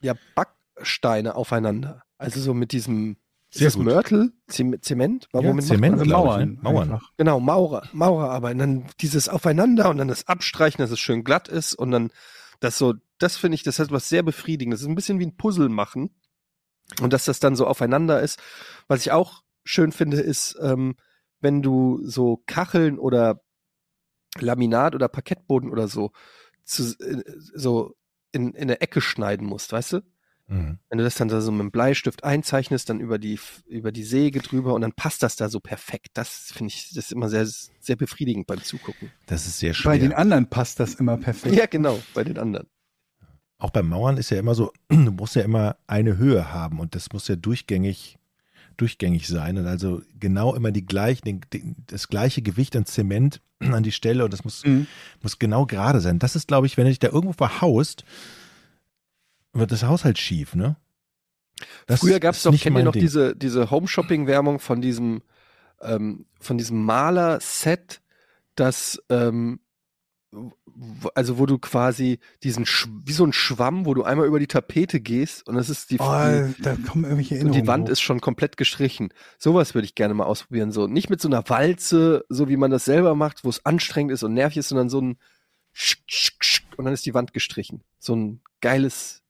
ja, Backsteine aufeinander. Also so mit diesem ist das gut. Mörtel? Zem- Zement? Ja, Zement, Mauern. ne? Mauern. einfach. Genau, Maurer, Maurerarbeit. Und dann dieses Aufeinander und dann das Abstreichen, dass es schön glatt ist und dann das so, das finde ich, das hat was sehr befriedigendes. Das ist ein bisschen wie ein Puzzle machen. Und dass das dann so aufeinander ist. Was ich auch schön finde, ist, ähm, wenn du so Kacheln oder Laminat oder Parkettboden oder so, zu, äh, so in, in der Ecke schneiden musst, weißt du? Mhm. Wenn du das dann da so mit dem Bleistift einzeichnest, dann über die, über die Säge drüber und dann passt das da so perfekt. Das finde ich, das ist immer sehr, sehr befriedigend beim Zugucken. Das ist sehr schwer. Bei den anderen passt das immer perfekt. Ja, genau, bei den anderen. Auch beim Mauern ist ja immer so, du musst ja immer eine Höhe haben und das muss ja durchgängig, durchgängig sein und also genau immer die gleichen, das gleiche Gewicht an Zement an die Stelle und das muss, Mhm. muss genau gerade sein. Das ist, glaube ich, wenn du dich da irgendwo verhaust, wird das Haus halt schief, ne? Das Früher gab es doch, kennt ihr noch Ding. diese, diese Home-Shopping-Werbung von diesem, ähm, von diesem Maler-Set, das, ähm, also wo du quasi diesen, Sch wie so ein Schwamm, wo du einmal über die Tapete gehst und das ist die, die Oh, da kommen irgendwelche und Erinnerungen. die Wand hoch. ist schon komplett gestrichen. Sowas würde ich gerne mal ausprobieren. So nicht mit so einer Walze, so wie man das selber macht, wo es anstrengend ist und nervig ist, sondern so ein Sch- Sch- Sch- und dann ist die Wand gestrichen. So ein geiles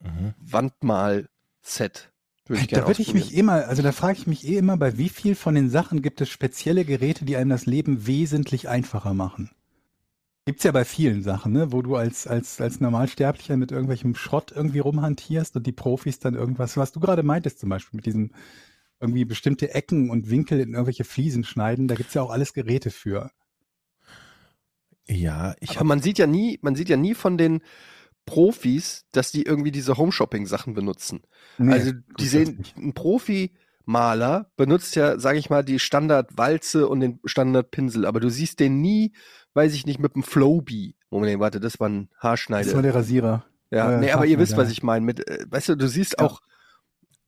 Mhm. Wandmal-Set. Würde ich gerne Da würde ich mich immer, also da frage ich mich eh immer, bei wie viel von den Sachen gibt es spezielle Geräte, die einem das Leben wesentlich einfacher machen? Gibt's ja bei vielen Sachen, ne, wo du als, als, als Normalsterblicher mit irgendwelchem Schrott irgendwie rumhantierst und die Profis dann irgendwas, was du gerade meintest zum Beispiel mit diesem irgendwie bestimmte Ecken und Winkel in irgendwelche Fliesen schneiden, da gibt's ja auch alles Geräte für. Ja, ich Aber habe man sieht ja nie, man sieht ja nie von den Profis, dass die irgendwie diese Home-Shopping-Sachen benutzen. Nee, also die sehen, ein Profi-Maler benutzt ja, sage ich mal, die Standard-Walze und den Standard-Pinsel, aber du siehst den nie, weiß ich nicht, mit dem Flowbee. Moment, warte, das war ein Haarschneide. Das war der Rasierer. ja, äh, nee, aber ihr Haarschneider, wisst, was ich meine. Mit, äh, weißt du, du siehst Ja. auch,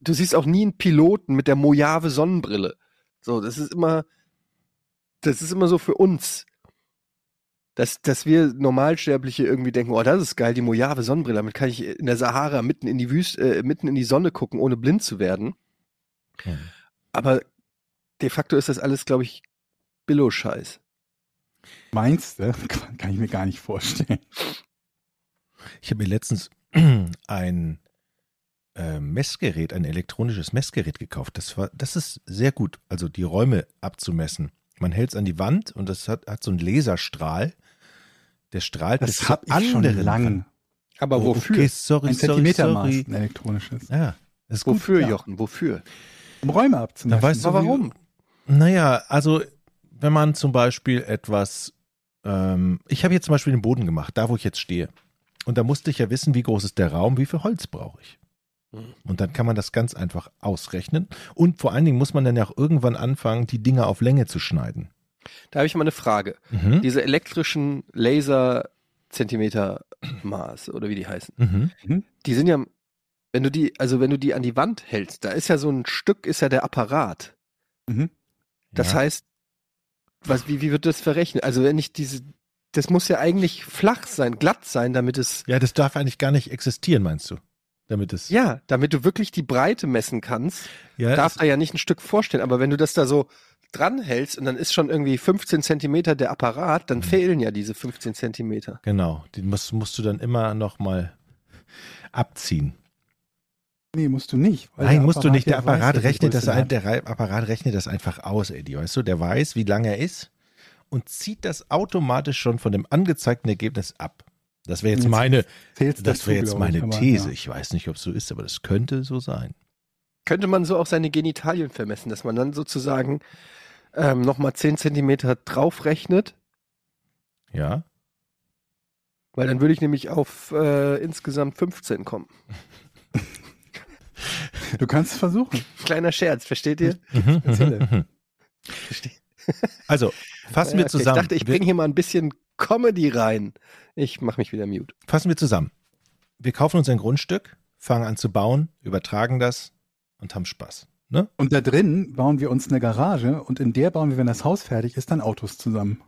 du siehst auch nie einen Piloten mit der Mojave Sonnenbrille. So, das ist immer, das ist immer so für uns. Dass, dass wir Normalsterbliche irgendwie denken, oh, das ist geil, die Mojave Sonnenbrille, damit kann ich in der Sahara mitten in die Wüste, äh, mitten in die Sonne gucken, ohne blind zu werden. Mhm. Aber de facto ist das alles, glaube ich, Billo-Scheiß. Meinst du? Kann ich mir gar nicht vorstellen. Ich habe mir letztens ein äh, Messgerät, ein elektronisches Messgerät gekauft. Das war, das ist sehr gut, also die Räume abzumessen. Man hält es an die Wand und das hat, hat so einen Laserstrahl. Der strahlt bis Das zu hab ich schon anderen lang. ran. Aber Oh, wofür? Okay, sorry, Ein sorry, Zentimetermaß, sorry. ein elektronisches. Ja, das ist gut. Wofür, ja. Jochen? Wofür? Um Räume abzumessen. Dann weißt du, wie- warum? Naja, also wenn man zum Beispiel etwas, ähm, ich habe jetzt zum Beispiel den Boden gemacht, da wo ich jetzt stehe. Und da musste ich ja wissen, wie groß ist der Raum, wie viel Holz brauche ich. Mhm. Und dann kann man das ganz einfach ausrechnen. Und vor allen Dingen muss man dann ja auch irgendwann anfangen, die Dinge auf Länge zu schneiden. Da habe ich mal eine Frage. Mhm. Diese elektrischen Laser-Zentimeter-Maß oder wie die heißen, Mhm. die sind ja, wenn du die, also wenn du die an die Wand hältst, da ist ja so ein Stück, ist ja der Apparat. Mhm. Das Ja. heißt, was, wie, wie wird das verrechnet? Also wenn ich diese, das muss ja eigentlich flach sein, glatt sein, damit es, Ja, das darf eigentlich gar nicht existieren, meinst du? Damit es. ja, damit du wirklich die Breite messen kannst, ja darf da ja nicht ein Stück vorstellen. Aber wenn du das da so dran hältst und dann ist schon irgendwie 15 Zentimeter der Apparat, dann Mhm. fehlen ja diese 15 Zentimeter. genau. Den musst, musst du dann immer noch mal abziehen. Nee, musst du nicht. weil Nein, musst du nicht. Der weiß, Apparat welche rechnet das ein, der Apparat rechnet das einfach aus, Eddie, weißt du? Der weiß, wie lang er ist und zieht das automatisch schon von dem angezeigten Ergebnis ab. Das wäre jetzt Jetzt meine, das dazu, wäre jetzt glaub ich, meine aber, These. ja. Ich weiß nicht, ob es so ist, aber das könnte so sein. Könnte man so auch seine Genitalien vermessen, dass man dann sozusagen ähm, nochmal 10 Zentimeter draufrechnet? Ja? Weil dann würde ich nämlich auf äh, insgesamt 15 kommen. Du kannst es versuchen. Kleiner Scherz, versteht ihr? Erzähle. Versteht. Also, Fassen wir okay. zusammen. Ich dachte, ich bringe hier mal ein bisschen Comedy rein. Ich mache mich wieder mute. fassen wir zusammen. Wir kaufen uns ein Grundstück, fangen an zu bauen, übertragen das und haben Spaß. Ne? Und da drin bauen wir uns eine Garage und in der bauen wir, wenn das Haus fertig ist, dann Autos zusammen.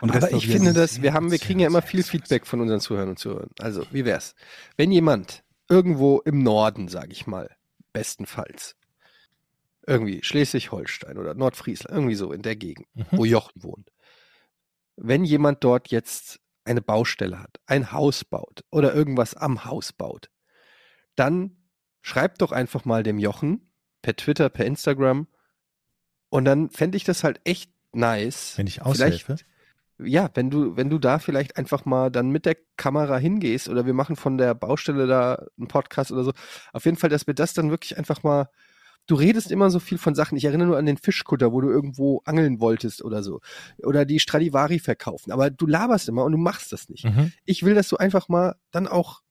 Und Aber ich finde das, wir haben, wir kriegen ja immer viel Feedback von unseren Zuhörern und Zuhörern. Also, wie wär's? Wenn jemand irgendwo im Norden, sage ich mal, bestenfalls, irgendwie Schleswig-Holstein oder Nordfriesland, irgendwie so in der Gegend, Mhm. wo Jochen wohnt, wenn jemand dort jetzt eine Baustelle hat, ein Haus baut oder irgendwas am Haus baut, dann schreibt doch einfach mal dem Jochen per Twitter, per Instagram und dann fände ich das halt echt nice. Wenn ich Vielleicht- aushelfe. Ja, wenn du, wenn du da vielleicht einfach mal dann mit der Kamera hingehst oder wir machen von der Baustelle da einen Podcast oder so. Auf jeden Fall, dass wir das dann wirklich einfach mal. Du redest immer so viel von Sachen. Ich erinnere nur an den Fischkutter, wo du irgendwo angeln wolltest oder so. Oder die Stradivari verkaufen. Aber du laberst immer und du machst das nicht. Mhm. Ich will, dass du einfach mal dann auch,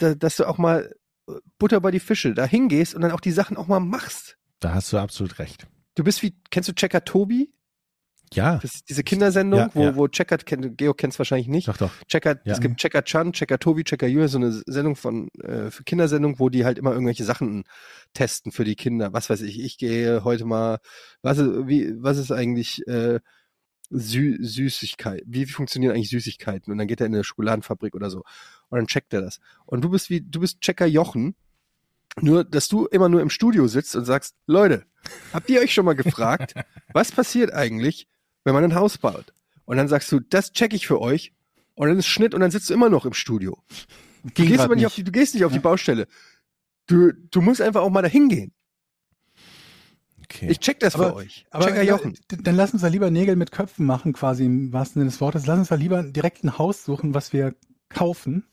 da, dass du auch mal äh, Butter bei die Fische da hingehst und dann auch die Sachen auch mal machst. Da hast du absolut recht. Du bist wie, kennst du Checker Tobi? Ja, Das ist diese Kindersendung, Ja, wo, ja. wo Checker, kennt- Geo kennt es wahrscheinlich nicht. doch, doch. Checker, Ja. es gibt Checker Chan, Checker Tobi, Checker Junior, so eine Sendung von äh, für Kindersendung, wo die halt immer irgendwelche Sachen testen für die Kinder. Was weiß ich, ich gehe heute mal, was ist, wie, was ist eigentlich äh, Sü Süßigkeit? Wie funktionieren eigentlich Süßigkeiten? Und dann geht er in eine Schokoladenfabrik oder so. Und dann checkt er das. Und du bist wie, du bist Checker Jochen. Nur, dass du immer nur im Studio sitzt und sagst, Leute, habt ihr euch schon mal gefragt, was passiert eigentlich, wenn man ein Haus baut? Und dann sagst du, das check ich für euch. Und dann ist Schnitt und dann sitzt du immer noch im Studio. Du gehst aber nicht auf die, du gehst nicht auf die Baustelle. Du, du musst einfach auch mal dahin gehen. Okay. Ich check das Aber- für euch. Aber Checker Jochen. dann lass uns da lieber Nägel mit Köpfen machen, quasi im wahrsten Sinne des Wortes. Lass uns da lieber direkt ein Haus suchen, was wir kaufen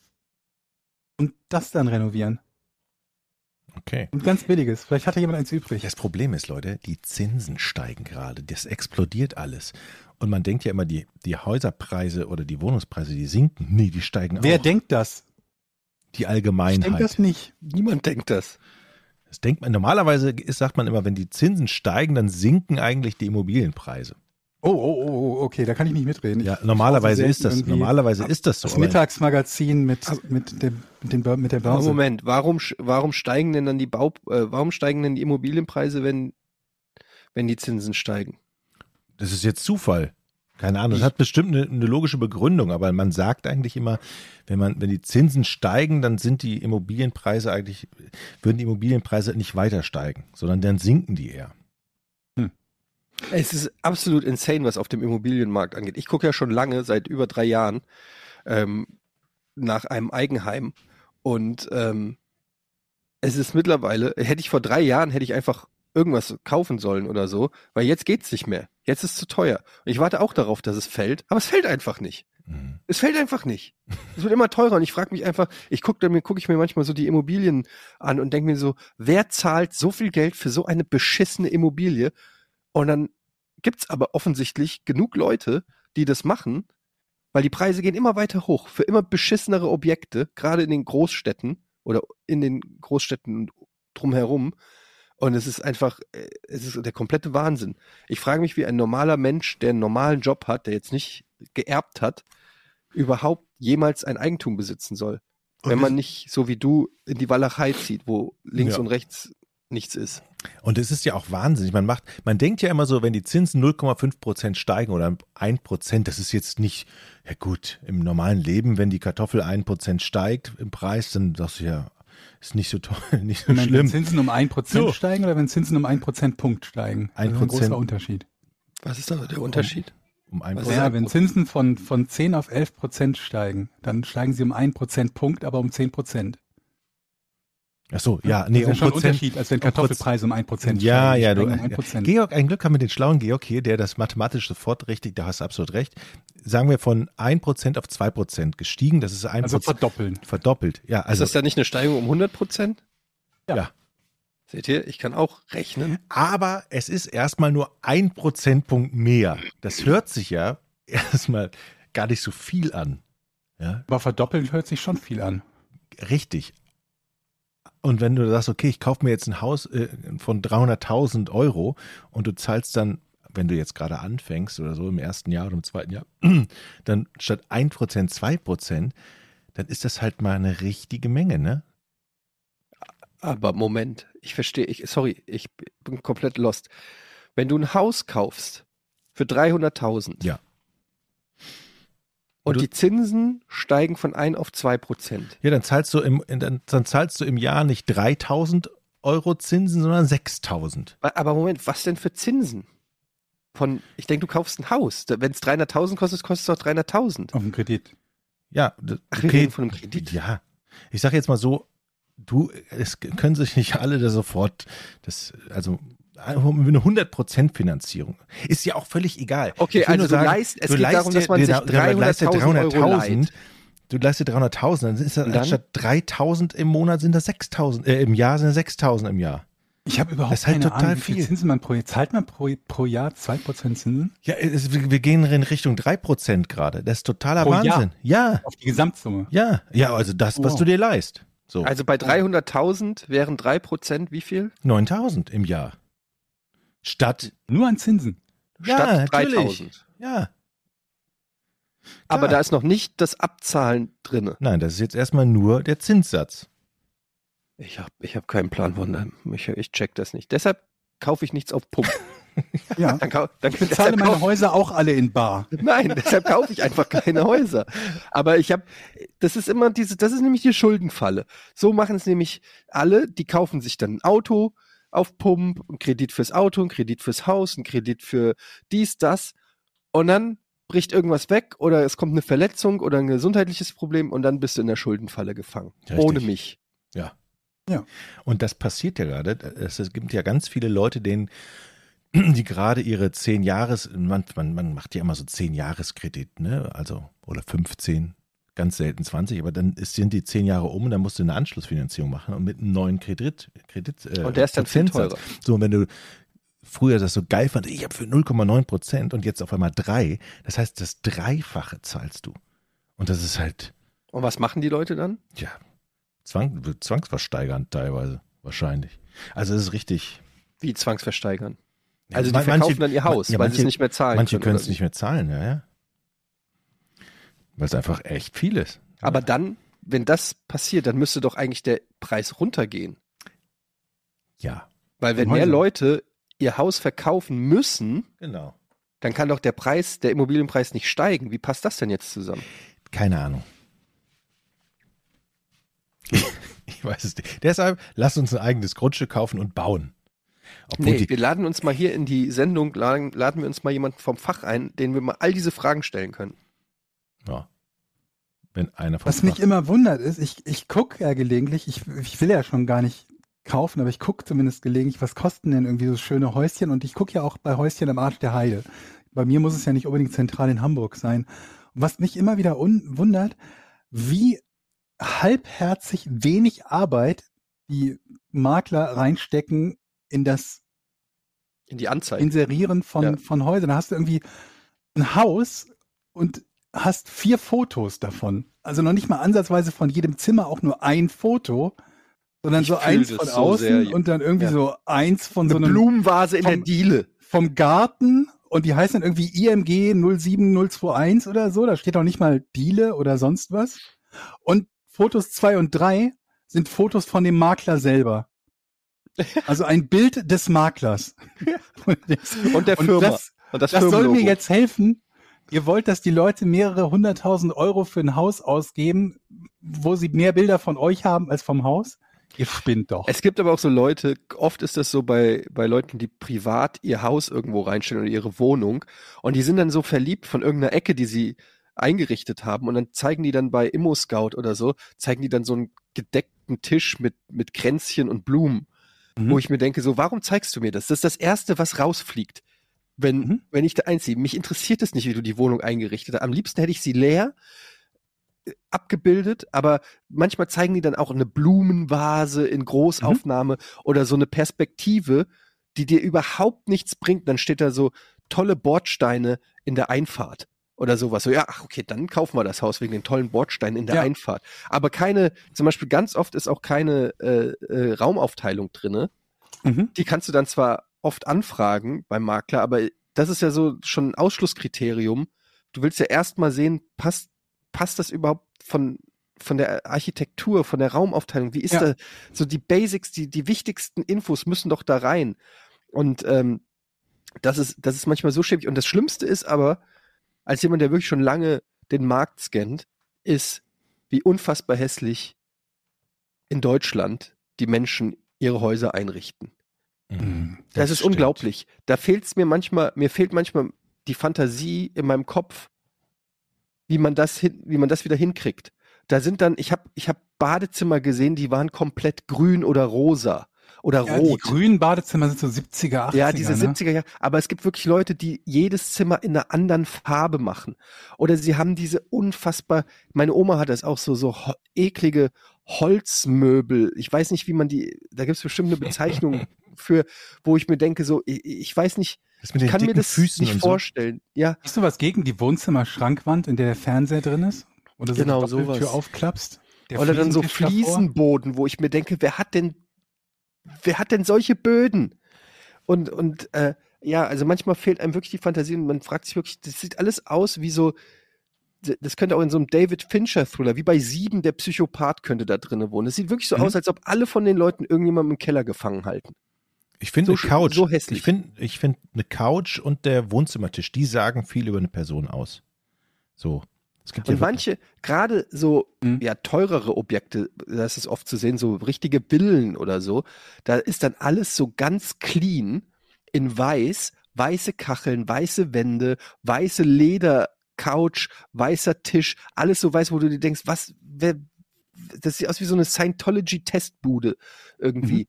und das dann renovieren. Okay. Und ganz billiges. Vielleicht hat ja jemand eins übrig. Das Problem ist, Leute, die Zinsen steigen gerade. Das explodiert alles. Und man denkt ja immer, die, die Häuserpreise oder die Wohnungspreise, die sinken. Nee, die steigen Wer auch. denkt das? die Ich Allgemeinheit. denke das nicht. Niemand denkt das. Das denkt man, normalerweise ist, sagt man immer, wenn die Zinsen steigen, dann sinken eigentlich die Immobilienpreise. Oh, oh, oh, oh, okay, da kann ich nicht mitreden. Ja, normalerweise ist das, normalerweise ist das so. Das Mittagsmagazin mit, mit, dem, mit, dem, mit der Börse. Moment, warum, warum steigen denn dann die Bau, äh, warum steigen denn die Immobilienpreise, wenn, wenn die Zinsen steigen? Das ist jetzt Zufall. Keine Ahnung, das hat bestimmt eine, eine logische Begründung, aber man sagt eigentlich immer, wenn man, wenn die Zinsen steigen, dann sind die Immobilienpreise eigentlich, würden die Immobilienpreise nicht weiter steigen, sondern dann sinken die eher. Es ist absolut insane, was auf dem Immobilienmarkt angeht. Ich gucke ja schon lange, seit über drei Jahren, ähm, nach einem Eigenheim. Und ähm, es ist mittlerweile, hätte ich vor drei Jahren, hätte ich einfach irgendwas kaufen sollen oder so, weil jetzt geht's nicht mehr. Jetzt ist es zu teuer. Und ich warte auch darauf, dass es fällt, aber es fällt einfach nicht. Mhm. Es fällt einfach nicht. Es wird immer teurer und ich frage mich einfach, ich gucke mir gucke ich mir manchmal so die Immobilien an und denke mir so, wer zahlt so viel Geld für so eine beschissene Immobilie? Und dann gibt's aber offensichtlich genug Leute, die das machen, weil die Preise gehen immer weiter hoch für immer beschissenere Objekte, gerade in den Großstädten oder in den Großstädten drumherum. Und es ist einfach, äh, es ist der komplette Wahnsinn. Ich frage mich, wie ein normaler Mensch, der einen normalen Job hat, der jetzt nicht geerbt hat, überhaupt jemals ein Eigentum besitzen soll. Wenn man nicht so wie du in die Walachei zieht, wo links Ja. und rechts nichts ist. Und es ist ja auch wahnsinnig. Man macht, man denkt ja immer so, wenn die Zinsen 0,5 Prozent steigen oder 1 Prozent, das ist jetzt nicht, ja gut, im normalen Leben, wenn die Kartoffel 1 Prozent steigt im Preis, dann sagst du ja, ist nicht so toll, nicht so Ich meine, Wenn schlimm. Zinsen um 1% So. steigen oder wenn Zinsen um 1 Prozentpunkt steigen? Das ist ein 1%. großer Unterschied. Was ist da der Unterschied? Um 1 Was Prozent. Ja, wenn Zinsen von, von 10 auf 11 Prozent steigen, dann steigen sie um 1 Prozentpunkt, aber um 10 Prozent. Ach so, ja, nee, das ist ja um schon ein Prozent. Unterschied, als wenn Kartoffelpreise um 1 Prozent Ja, ja, du, um 1 Prozent. Georg, ein Glück haben wir den schlauen Georg hier, der das mathematisch sofort richtig, da hast du absolut recht. Sagen wir von 1% auf 2% gestiegen, das ist 1% Also verdoppeln. verdoppelt. Ja, ist also, das da nicht eine Steigerung um 100 Prozent? ja. Seht ihr, ich kann auch rechnen. Aber es ist erstmal nur ein Prozentpunkt mehr. Das hört sich ja erstmal gar nicht so viel an. Ja, Aber verdoppeln hört sich schon viel an. richtig. Und wenn du sagst, okay, ich kaufe mir jetzt ein Haus äh, von 300.000 Euro und du zahlst dann wenn du jetzt gerade anfängst oder so im ersten Jahr oder im zweiten Jahr, dann statt 1%, 2%, dann ist das halt mal eine richtige Menge, ne? Aber Moment, ich verstehe, ich, sorry, ich bin komplett lost. Wenn du ein Haus kaufst für 300.000 Ja. Und Du- die Zinsen steigen von 1 auf 2 Prozent. Ja, dann zahlst du im, dann, dann zahlst du im Jahr nicht 3000 Euro Zinsen, sondern 6000. Aber Moment, was denn für Zinsen? Von, ich denke, du kaufst ein Haus. Wenn es 300.000 kostet, kostet es auch 300.000. Auf dem Kredit. Ja, Ach, wir reden von einem Kredit. Ja. Ich sage jetzt mal so, du, es können sich nicht alle da sofort, das, also eine 100% Finanzierung. Ist ja auch völlig egal. Okay, also du sagen, leist, es du geht darum, dass man sich dir- du leistest 300.000 Euro leiht. Du leistest 300.000, dann ist das dann? anstatt 3.000 im Monat sind das 6.000, äh, im Jahr sind das 6.000 im Jahr. Ich habe überhaupt Das ist halt keine total Ahnung, wie viel viel. Zinsen man pro Jahr, zahlt man pro, pro Jahr 2% Zinsen? Ja, es, wir gehen in Richtung 3% gerade. Das ist totaler Pro Jahr? Wahnsinn. Ja, Auf die Gesamtsumme. ja, ja, also das, was Wow. du dir leist. So, Also bei 300.000 wären 3 Prozent wie viel? 9.000 im Jahr. Statt, Nur an Zinsen. ja, Statt natürlich. 3.000. Ja. Aber Klar. da ist noch nicht das Abzahlen drinne. Nein, das ist jetzt erstmal nur der Zinssatz. Ich habe ich hab keinen Plan von dem. Ich, ich check das nicht. Deshalb kaufe ich nichts auf Pump. Ja. Dann, kau- dann, Ich zahle meine kauf, Häuser auch alle in Bar. nein, deshalb kaufe ich einfach keine Häuser. Aber ich habe, das ist immer diese, das ist nämlich die Schuldenfalle. So machen es nämlich alle, die kaufen sich dann ein Auto auf Pump, ein Kredit fürs Auto, ein Kredit fürs Haus, ein Kredit für dies, das. Und dann bricht irgendwas weg oder es kommt eine Verletzung oder ein gesundheitliches Problem und dann bist du in der Schuldenfalle gefangen. Richtig. Ohne mich. Ja. Ja. Und das passiert ja gerade. Es, gibt ja ganz viele Leute, denen, die gerade ihre 10 Jahres, man, man, man macht ja immer so 10 Jahreskredit, ne? Also, oder 15, ganz selten 20, aber dann ist, sind die 10 Jahre um und dann musst du eine Anschlussfinanzierung machen und mit einem neuen Kredit, Kredit äh, Und der ist dann viel teurer. So, und wenn du früher das so geil fand, ich habe für 0,9 Prozent und jetzt auf einmal 3, das heißt, das Dreifache zahlst du. Und das ist halt, Und was machen die Leute dann? ja, Zwang, zwangsversteigernd teilweise, wahrscheinlich. Also es ist richtig. Wie zwangsversteigern. Also die man- verkaufen manche- dann ihr Haus, ja, weil manche- sie es nicht mehr zahlen Manche können. können oder es nicht mehr zahlen, ja, ja. Weil es einfach echt viel ist. Aber dann, wenn das passiert, dann müsste doch eigentlich der Preis runtergehen. Ja, Weil wenn mehr. Leute ihr Haus verkaufen müssen, genau. dann kann doch der Preis, der Immobilienpreis nicht steigen. Wie passt das denn jetzt zusammen? Keine Ahnung. ich weiß es nicht. Deshalb, lass uns ein eigenes Grundstück kaufen und bauen. Obwohl Nee, wir laden uns mal hier in die Sendung, laden, laden wir uns mal jemanden vom Fach ein, den wir mal all diese Fragen stellen können. ja, wenn einer von Was mich immer wundert ist, ich, ich gucke ja gelegentlich, ich, ich will ja schon gar nicht kaufen, aber ich gucke zumindest gelegentlich, was kosten denn irgendwie so schöne Häuschen und ich gucke ja auch bei Häuschen am Arsch der Heide. Bei mir muss es ja nicht unbedingt zentral in Hamburg sein. Und was mich immer wieder un wundert, wie halbherzig wenig Arbeit die Makler reinstecken in das In die Anzeige. Inserieren von, Ja. von Häusern. Da hast du irgendwie ein Haus und hast vier Fotos davon. Also noch nicht mal ansatzweise von jedem Zimmer auch nur ein Foto, sondern Ich so eins von so außen sehr. und dann irgendwie Ja. so eins von Eine so einem Blumenvase in der vom- Diele. vom Garten und die heißen dann irgendwie IMG 07021 oder so. Da steht auch nicht mal Diele oder sonst was. Und Fotos zwei und drei sind Fotos von dem Makler selber. Also ein Bild des Maklers. Und der Und Firma. das, und das, das soll mir jetzt helfen. Ihr wollt, dass die Leute mehrere hunderttausend Euro für ein Haus ausgeben, wo sie mehr Bilder von euch haben als vom Haus? Ihr spinnt doch. Es gibt aber auch so Leute, oft ist das so bei, bei Leuten, die privat ihr Haus irgendwo reinstellen oder ihre Wohnung und die sind dann so verliebt von irgendeiner Ecke, die sie eingerichtet haben und dann zeigen die dann bei Immo Scout oder so, zeigen die dann so einen gedeckten Tisch mit, mit Kränzchen und Blumen, Mhm. wo ich mir denke, so, warum zeigst du mir das? Das ist das Erste, was rausfliegt, wenn, Mhm. wenn ich da einziehe. Mich interessiert es nicht, wie du die Wohnung eingerichtet hast. Am liebsten hätte ich sie leer, äh, abgebildet, aber manchmal zeigen die dann auch eine Blumenvase in Großaufnahme oder so eine Perspektive, die dir überhaupt nichts bringt. Dann steht da so tolle Bordsteine in der Einfahrt oder sowas. So, ja, ach, okay, dann kaufen wir das Haus wegen den tollen Bordsteinen in der Ja. Einfahrt. Aber keine, zum Beispiel ganz oft ist auch keine äh, äh, Raumaufteilung drinne. Mhm. Die kannst du dann zwar oft anfragen beim Makler, aber das ist ja so schon ein Ausschlusskriterium. Du willst ja erstmal sehen, passt, passt das überhaupt von, von der Architektur, von der Raumaufteilung? Wie ist Ja. da so die Basics, die, die wichtigsten Infos müssen doch da rein. Und ähm, das ist, das ist manchmal so schäbig. Und das Schlimmste ist aber, als jemand, der wirklich schon lange den Markt scannt, ist, wie unfassbar hässlich in Deutschland die Menschen ihre Häuser einrichten. Mhm. Das, ist stimmt. unglaublich. Da fehlt es mir manchmal, mir fehlt manchmal die Fantasie in meinem Kopf, wie man das hin, wie man das wieder hinkriegt. Da sind dann, ich habe ich hab Badezimmer gesehen, die waren komplett grün oder rosa oder Ja, die rot. grünen Badezimmer sind so 70er, 80er. Ja, diese ne? 70er Jahre. Aber es gibt wirklich Leute, die jedes Zimmer in einer anderen Farbe machen. Oder sie haben diese unfassbar, meine Oma hat das auch so, so eklige Holzmöbel. Ich weiß nicht, wie man die, da gibt es bestimmt eine Bezeichnung für, wo ich mir denke, so, ich, ich weiß nicht, Das mit ich den kann mir das Füßen nicht so. vorstellen. Ja, Hast du was gegen die Wohnzimmer-Schrankwand, in der der Fernseher drin ist? Oder so Genau, die Doppeltür sowas. aufklappst? Der oder dann so? Fliesenboden, wo ich mir denke, wer hat denn, wer hat denn solche Böden? Und, und äh, ja, also manchmal fehlt einem wirklich die Fantasie und man fragt sich wirklich, das sieht alles aus wie so, das könnte auch in so einem David Fincher-Thriller, wie bei Sieben, der Psychopath könnte da drinnen wohnen. Es sieht wirklich so Mhm. aus, als ob alle von den Leuten irgendjemanden im Keller gefangen halten. Ich finde So eine Couch, so hässlich. ich finde ich finde eine Couch und der Wohnzimmertisch, die sagen viel über eine Person aus. So. Und ja manche, gerade so Mhm. ja, teurere Objekte, das ist oft zu sehen, so richtige Villen oder so, da ist dann alles so ganz clean in weiß, weiße Kacheln, weiße Wände, weiße Ledercouch, weißer Tisch, alles so weiß, wo du dir denkst, was, wer, das sieht aus wie so eine Scientology-Testbude irgendwie.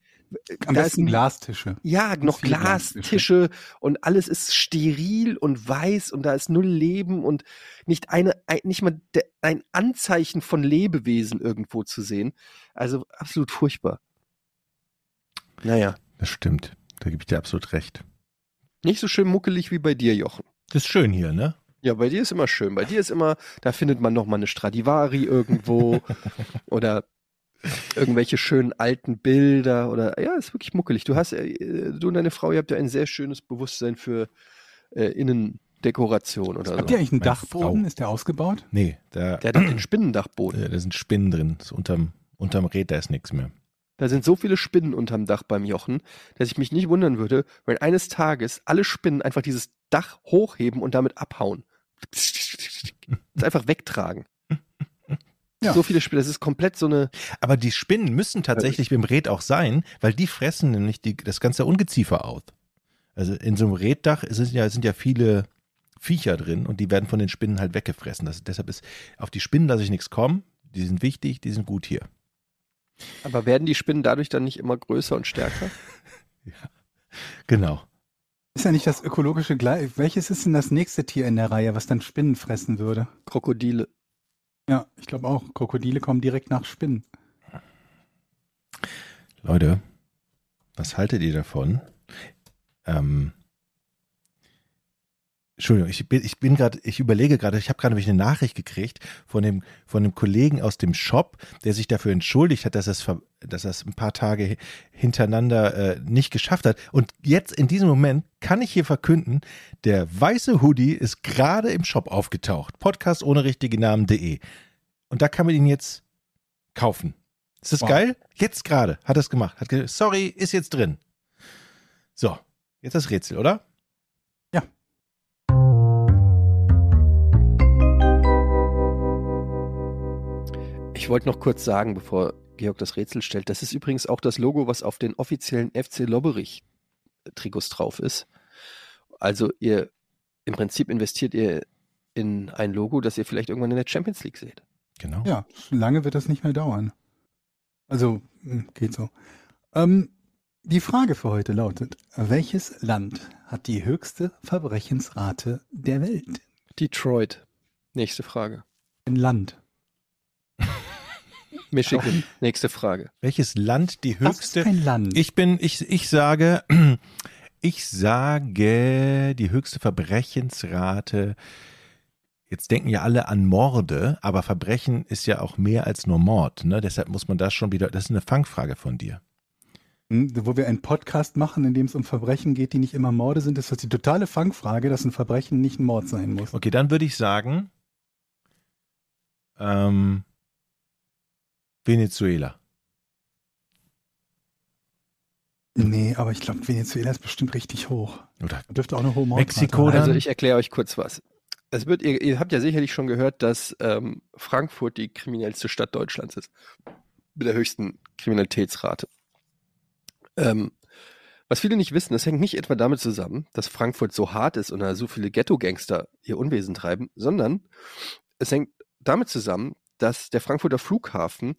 Am besten Glastische. ja, noch Glastische und alles ist steril und weiß und da ist null Leben und nicht eine, ein, nicht mal de, ein Anzeichen von Lebewesen irgendwo zu sehen. Also absolut furchtbar. Naja, Das stimmt. Da gebe ich dir absolut recht. nicht so schön muckelig wie bei dir, Jochen. Das ist schön hier, ne? Ja, bei dir ist immer schön. Bei dir ist immer, da findet man noch mal eine Stradivari irgendwo oder irgendwelche schönen alten Bilder oder ja, ist wirklich muckelig. Du hast, äh, du und deine Frau, ihr habt ja ein sehr schönes Bewusstsein für äh, Innendekoration oder Habt so. ihr eigentlich einen Meine Dachboden? Frau. Ist der ausgebaut? Nee, da, Der hat den Spinnendachboden. äh, da sind Spinnen drin. Das unterm, unterm Räd, da ist nichts mehr. Da sind so viele Spinnen unterm Dach beim Jochen, dass ich mich nicht wundern würde, wenn eines Tages alle Spinnen einfach dieses Dach hochheben und damit abhauen. Das einfach wegtragen. Ja. So viele Spinnen, das ist komplett so eine. Aber die Spinnen müssen tatsächlich beim Red auch sein, weil die fressen nämlich die, das ganze Ungeziefer aus. Also in so einem Reddach sind ja, sind ja viele Viecher drin und die werden von den Spinnen halt weggefressen. Das, deshalb ist auf die Spinnen lasse ich nichts kommen. Die sind wichtig, die sind gut hier. Aber werden die Spinnen dadurch dann nicht immer größer und stärker? Genau. Ist ja nicht das ökologische Gleich. Welches ist denn das nächste Tier in der Reihe, was dann Spinnen fressen würde? Krokodile. Ja, ich glaube auch. Krokodile kommen direkt nach Spinnen. Leute, was haltet ihr davon? Ähm, Entschuldigung, ich bin, ich bin gerade, ich überlege gerade, ich habe gerade nämlich eine Nachricht gekriegt von dem, von dem Kollegen aus dem Shop, der sich dafür entschuldigt hat, dass er es, dass er es ein paar Tage hi- hintereinander äh, nicht geschafft hat. Und jetzt in diesem Moment kann ich hier verkünden, der weiße Hoodie ist gerade im Shop aufgetaucht. Podcast ohne richtige Namen.de. Und da kann man ihn jetzt kaufen. Ist das Wow. geil? Jetzt gerade hat er es gemacht. Hat gesagt, sorry, ist jetzt drin. So, jetzt das Rätsel, oder? Ich wollte noch kurz sagen, bevor Georg das Rätsel stellt, das ist übrigens auch das Logo, was auf den offiziellen FC Lobberich Trikots drauf ist. Also ihr im Prinzip investiert ihr in ein Logo, das ihr vielleicht irgendwann in der Champions League seht. Genau. Ja, lange wird das nicht mehr dauern. Also, hm, geht so. Ähm, die Frage für heute lautet, welches Land hat die höchste Verbrechensrate der Welt? Detroit. Nächste Frage. Ein Land. Michigan. Nächste Frage. Welches Land die Was ist höchste? ein Land? Ich bin, ich, ich sage, ich sage, die höchste Verbrechensrate. Jetzt denken ja alle an Morde, aber Verbrechen ist ja auch mehr als nur Mord, ne? Deshalb muss man das schon wieder, das ist eine Fangfrage von dir. Hm, Wo wir einen Podcast machen, in dem es um Verbrechen geht, die nicht immer Morde sind, ist das die totale Fangfrage, dass ein Verbrechen nicht ein Mord sein muss. Okay, dann würde ich sagen, ähm, Venezuela. Nee, aber ich glaube, Venezuela ist bestimmt richtig hoch. Oder dürfte auch eine hohe Mordrate Mexiko dann? Also ich erkläre euch kurz was. Es wird, ihr, ihr habt ja sicherlich schon gehört, dass ähm, Frankfurt die kriminellste Stadt Deutschlands ist. Mit der höchsten Kriminalitätsrate. Ähm, was viele nicht wissen, das hängt nicht etwa damit zusammen, dass Frankfurt so hart ist und da so viele Ghetto-Gangster ihr Unwesen treiben, sondern es hängt damit zusammen, dass der Frankfurter Flughafen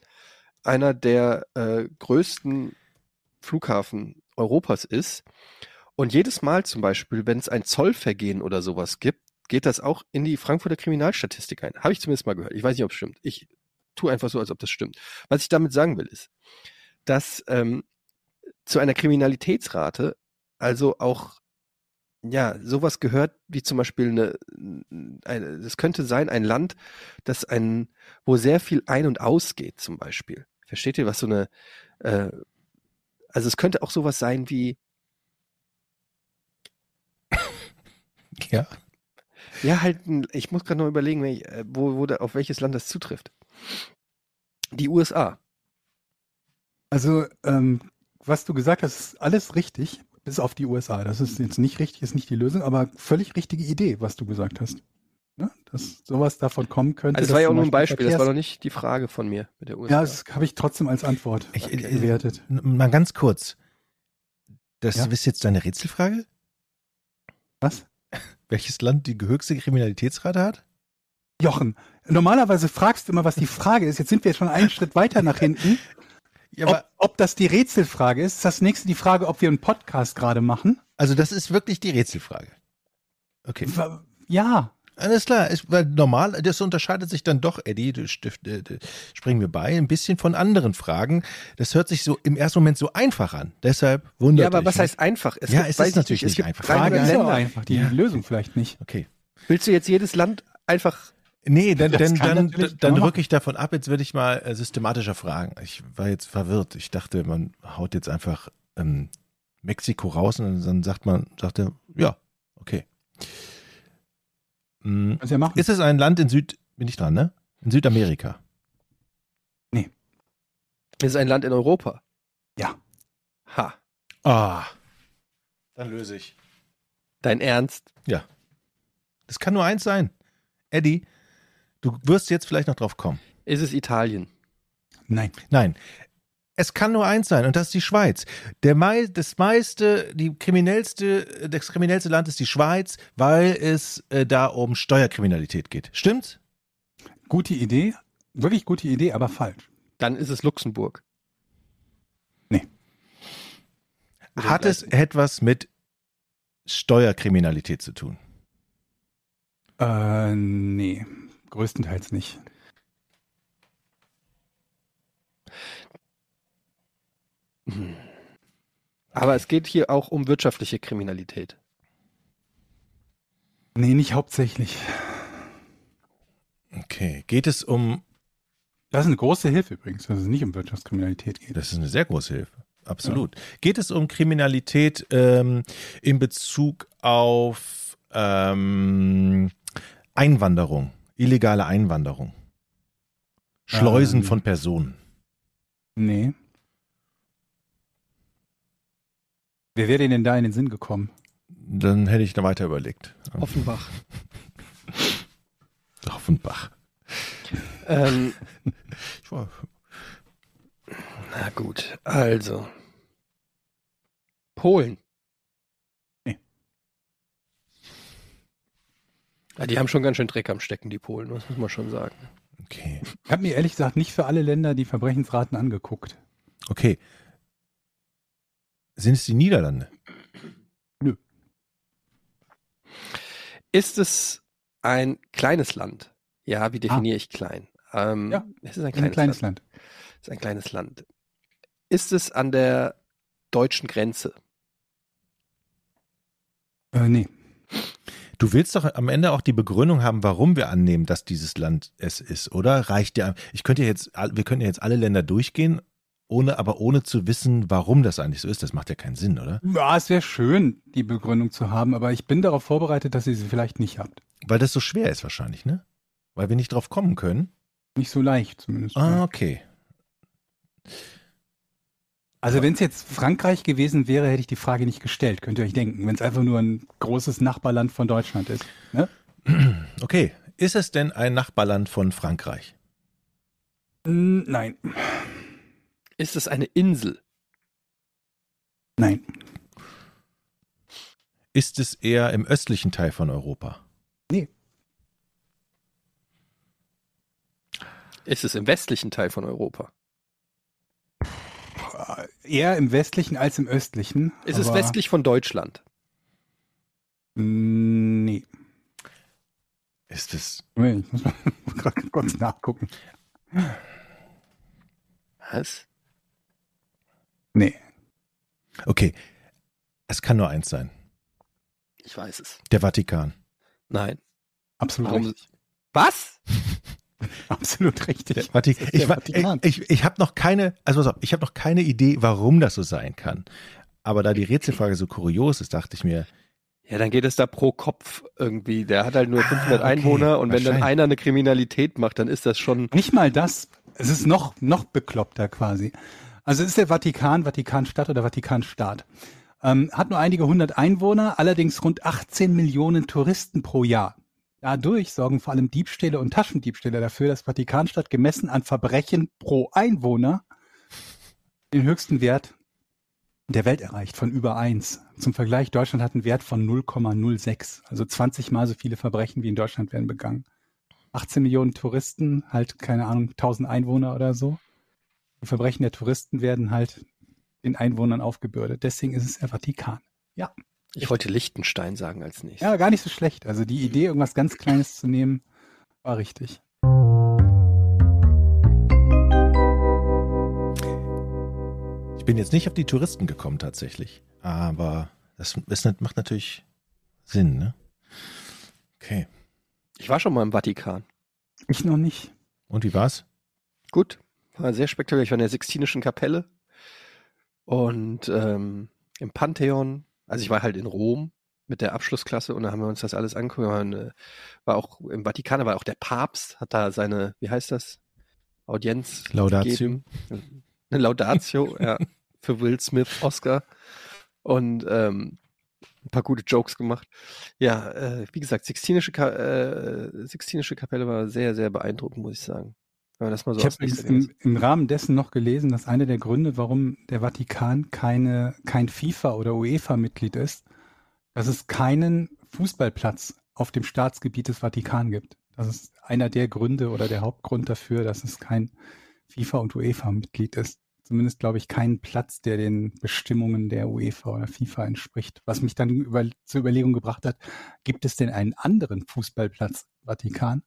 einer der äh, größten Flughafen Europas ist. Und jedes Mal zum Beispiel, wenn es ein Zollvergehen oder sowas gibt, geht das auch in die Frankfurter Kriminalstatistik ein. Habe ich zumindest mal gehört. Ich weiß nicht, ob es stimmt. Ich tue einfach so, als ob das stimmt. Was ich damit sagen will, ist, dass ähm, zu einer Kriminalitätsrate also auch ja sowas gehört wie zum Beispiel eine, eine das könnte sein ein Land, das ein wo sehr viel ein und ausgeht zum Beispiel. Versteht ihr, was so eine äh, also es könnte auch sowas sein wie ja. Ja, halt, ich muss gerade noch überlegen, wenn ich, äh, wo, wo da, auf welches Land das zutrifft. Die USA. Also, ähm, was du gesagt hast, ist alles richtig, bis auf die USA. Das ist jetzt nicht richtig, ist nicht die Lösung, aber völlig richtige Idee, was du gesagt hast. Ne? Dass sowas davon kommen könnte. Also, das war ja auch nur ein Beispiel, das war Verkehrs- noch nicht die Frage von mir mit der USA. Ja, das habe ich trotzdem als Antwort Ich, Okay. äh, gewertet. mal ganz kurz. Das Ja? ist jetzt deine Rätselfrage? Was? Welches Land die höchste Kriminalitätsrate hat? Jochen, normalerweise fragst du immer, was die Frage ist. Jetzt sind wir schon einen Schritt weiter nach hinten. Ja, ob, ob das die Rätselfrage ist, ist das nächste die Frage, ob wir einen Podcast gerade machen. also das ist wirklich die Rätselfrage. Okay. Ja, Alles klar, ist, weil normal, das unterscheidet sich dann doch, Eddie, du stift, äh, du- spring mir bei, ein bisschen von anderen Fragen. Das hört sich so im ersten Moment so einfach an. Deshalb wundert ja, aber was nicht. heißt einfach? Es Ja, gibt- es weiß ist ich natürlich es nicht einfach. 300 Frage ist Länder. einfach, die Ja. Lösung vielleicht nicht. Okay. Willst du jetzt jedes Land einfach Nee, dann, Das dann, dann, dann rücke ich davon ab. Jetzt würde ich mal äh, systematischer fragen. Ich war jetzt verwirrt. Ich dachte, man haut jetzt einfach ähm, Mexiko raus und dann sagt man, sagt er, ja, okay. Hm, ja machen. Ist es ein Land in Süd, bin ich dran, ne? In Südamerika? Es ist ein Land in Europa. Ja. Ha. Ah. Dann löse ich. Dein Ernst? Das kann nur eins sein. Eddie, du wirst jetzt vielleicht noch drauf kommen. Ist es Italien? Nein. Nein. Es kann nur eins sein und das ist die Schweiz. Der mei das meiste, die kriminellste, das kriminellste Land ist die Schweiz, weil es äh, da um Steuerkriminalität geht. Stimmt's? Gute Idee, wirklich gute Idee, aber falsch. Dann ist es Luxemburg. Dem Hat es etwas mit Steuerkriminalität zu tun? Äh, nee, größtenteils nicht. Aber es geht hier auch um wirtschaftliche Kriminalität. Nee, nicht hauptsächlich. Okay. Geht es um, Das ist eine große Hilfe übrigens, dass es nicht um Wirtschaftskriminalität geht. das ist eine sehr große Hilfe. Absolut. Geht es um Kriminalität ähm, in Bezug auf ähm, Einwanderung, illegale Einwanderung? Schleusen Ähm. von Personen. Nee. Wer wäre denn da in den Sinn gekommen? Dann hätte ich da weiter überlegt. Offenbach. Offenbach. ähm, na gut, also. Polen. Ja, die haben schon ganz schön Dreck am Stecken, die Polen, das muss man schon sagen. Okay. Ich habe mir ehrlich gesagt nicht für alle Länder die Verbrechensraten angeguckt. Okay. Sind es die Niederlande? Ist es ein kleines Land? Ja, wie definiere ich klein? Ähm, Ja, es ist ein Ein kleines, kleines Land. Land. Es ist ein kleines Land. Ist es an der deutschen Grenze? Äh, nee. Du willst doch am Ende auch die Begründung haben, warum wir annehmen, dass dieses Land es ist, oder? Reicht ja. Ich könnte jetzt, wir könnten ja jetzt alle Länder durchgehen ohne, aber ohne zu wissen, warum das eigentlich so ist. Das macht ja keinen Sinn, oder? Ja, es wäre schön, die Begründung zu haben, aber ich bin darauf vorbereitet, dass ihr sie vielleicht nicht habt. Weil das so schwer ist wahrscheinlich, ne? Weil wir nicht drauf kommen können. Nicht so leicht zumindest. Ah, okay. Also wenn es jetzt Frankreich gewesen wäre, hätte ich die Frage nicht gestellt, könnt ihr euch denken, wenn es einfach nur ein großes Nachbarland von Deutschland ist. Ne? Okay. Ist es denn ein Nachbarland von Frankreich? Nein, Ist es eine Insel? nein, Ist es eher im östlichen Teil von Europa? Ist es im westlichen Teil von Europa? Eher im westlichen als im östlichen. Ist es westlich von Deutschland? Nee. Ist es. Moment, Ich muss mal gerade kurz nachgucken. Was? Nee. Okay. Es kann nur eins sein. Ich weiß es. Der Vatikan. Nein. Absolut. Was? Absolut richtig. Der Vati ich ich, ich, ich habe noch keine, also pass auf, ich habe noch keine Idee, warum das so sein kann. Aber da die Rätselfrage so kurios ist, dachte ich mir, Ja, dann geht es da pro Kopf irgendwie. Der hat halt nur Ah, 500 okay. Einwohner und wenn dann einer eine Kriminalität macht, dann ist das schon. Nicht mal das. Es ist noch, noch bekloppter quasi. Also es ist der Vatikan, Vatikanstadt oder Vatikanstaat. Ähm, hat nur einige hundert Einwohner, allerdings rund 18 Millionen Touristen pro Jahr. Dadurch sorgen vor allem Diebstähle und Taschendiebstähle dafür, dass Vatikanstadt gemessen an Verbrechen pro Einwohner den höchsten Wert der Welt erreicht, von über 1. Zum Vergleich, Deutschland hat einen Wert von 0,06. Also 20 mal so viele Verbrechen wie in Deutschland werden begangen. 18 Millionen Touristen, halt, keine Ahnung, 1000 Einwohner oder so. Die Verbrechen der Touristen werden halt den Einwohnern aufgebürdet. Deswegen ist es der Vatikan. Ich wollte Liechtenstein sagen als nächstes. Ja, gar nicht so schlecht. Also die Idee, irgendwas ganz Kleines zu nehmen, war richtig. ich bin jetzt nicht auf die Touristen gekommen tatsächlich. Aber das, das macht natürlich Sinn, ne? Okay. Ich war schon mal im Vatikan. Ich noch nicht. Und wie war's? Gut. War sehr spektakulär. Ich war in der Sixtinischen Kapelle und ähm, im Pantheon. Also ich war halt in Rom mit der Abschlussklasse und da haben wir uns das alles angeguckt. Äh, War auch im Vatikan, da war auch der Papst, hat da seine, wie heißt das? Audienz Laudatio. gegeben. Eine Laudatio, ja, für Will Smith, Oscar. Und ähm, ein paar gute Jokes gemacht. Ja, äh, wie gesagt, Sixtinische, Ka äh, Sixtinische Kapelle war sehr, sehr beeindruckend, muss ich sagen. So ich habe im, im Rahmen dessen noch gelesen, dass einer der Gründe, warum der Vatikan keine, kein FIFA- oder UEFA-Mitglied ist, dass es keinen Fußballplatz auf dem Staatsgebiet des Vatikan gibt. Das ist einer der Gründe oder der Hauptgrund dafür, dass es kein FIFA- und UEFA-Mitglied ist. Zumindest, glaube ich, keinen Platz, der den Bestimmungen der UEFA oder FIFA entspricht. Was mich dann über, zur Überlegung gebracht hat, gibt es denn einen anderen Fußballplatz Vatikan?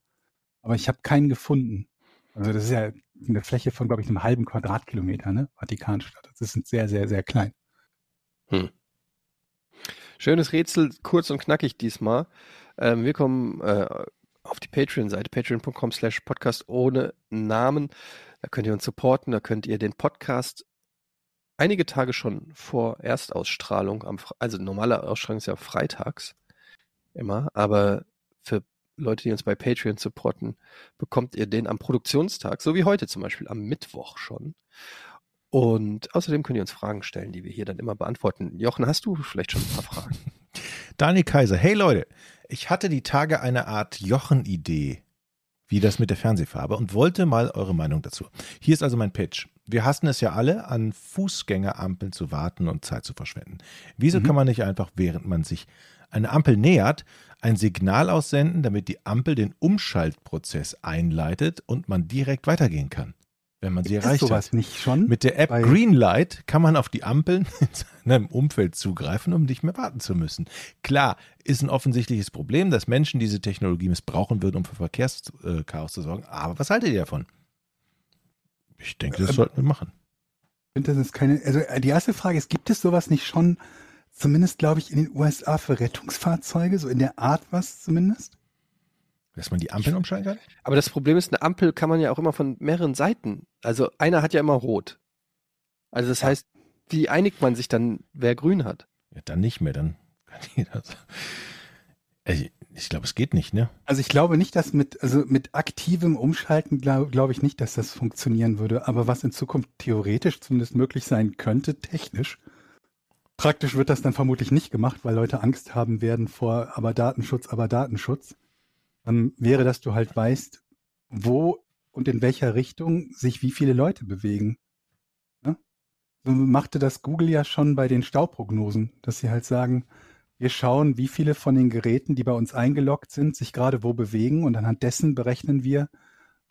Aber ich habe keinen gefunden. Also das ist ja eine Fläche von, glaube ich, einem halben Quadratkilometer, ne? Vatikanstadt. Das ist sehr, sehr, sehr klein. Schönes Rätsel, kurz und knackig diesmal. Ähm, wir kommen äh, auf die Patreon-Seite, patreon.com slash podcast ohne Namen. Da könnt ihr uns supporten, da könnt ihr den Podcast einige Tage schon vor Erstausstrahlung, am, also normale Ausstrahlung ist ja freitags immer, aber für Leute, die uns bei Patreon supporten, bekommt ihr den am Produktionstag, so wie heute zum Beispiel, am Mittwoch schon. Und außerdem könnt ihr uns Fragen stellen, die wir hier dann immer beantworten. Jochen, hast du vielleicht schon ein paar Fragen? Daniel Kaiser, hey Leute, ich hatte die Tage eine Art Jochen-Idee, wie das mit der Fernsehfarbe, und wollte mal eure Meinung dazu. Hier ist also mein Pitch. Wir hassen es ja alle, an Fußgängerampeln zu warten und Zeit zu verschwenden. Wieso Mhm. kann man nicht einfach, während man sich eine Ampel nähert, ein Signal aussenden, damit die Ampel den Umschaltprozess einleitet und man direkt weitergehen kann, wenn man sie Gibt es erreicht sowas hat? nicht schon? Mit der App Greenlight kann man auf die Ampeln in seinem Umfeld zugreifen, um nicht mehr warten zu müssen. Klar, ist ein offensichtliches Problem, dass Menschen diese Technologie missbrauchen würden, um für Verkehrschaos zu sorgen. Aber was haltet ihr davon? Ich denke, das Ähm, sollten wir machen. Ich finde, das ist keine, also äh, die erste Frage ist, gibt es sowas nicht schon, zumindest glaube ich in den USA für Rettungsfahrzeuge, so in der Art was zumindest? Dass man die Ampeln umschalten kann? Aber das Problem ist, eine Ampel kann man ja auch immer von mehreren Seiten. Also einer hat ja immer rot. Also das Ja. heißt, wie einigt man sich dann, wer grün hat? Ja, dann nicht mehr, dann kann jeder. Ich, ich glaube, es geht nicht, ne? Also ich glaube nicht, dass mit, also mit aktivem Umschalten glaube glaub ich nicht, dass das funktionieren würde. Aber was in Zukunft theoretisch zumindest möglich sein könnte, technisch, praktisch wird das dann vermutlich nicht gemacht, weil Leute Angst haben werden vor aber Datenschutz, aber Datenschutz, ähm, wäre, dass du halt weißt, wo und in welcher Richtung sich wie viele Leute bewegen. Ne? So machte das Google ja schon bei den Stauprognosen, dass sie halt sagen, wir schauen, wie viele von den Geräten, die bei uns eingeloggt sind, sich gerade wo bewegen und anhand dessen berechnen wir,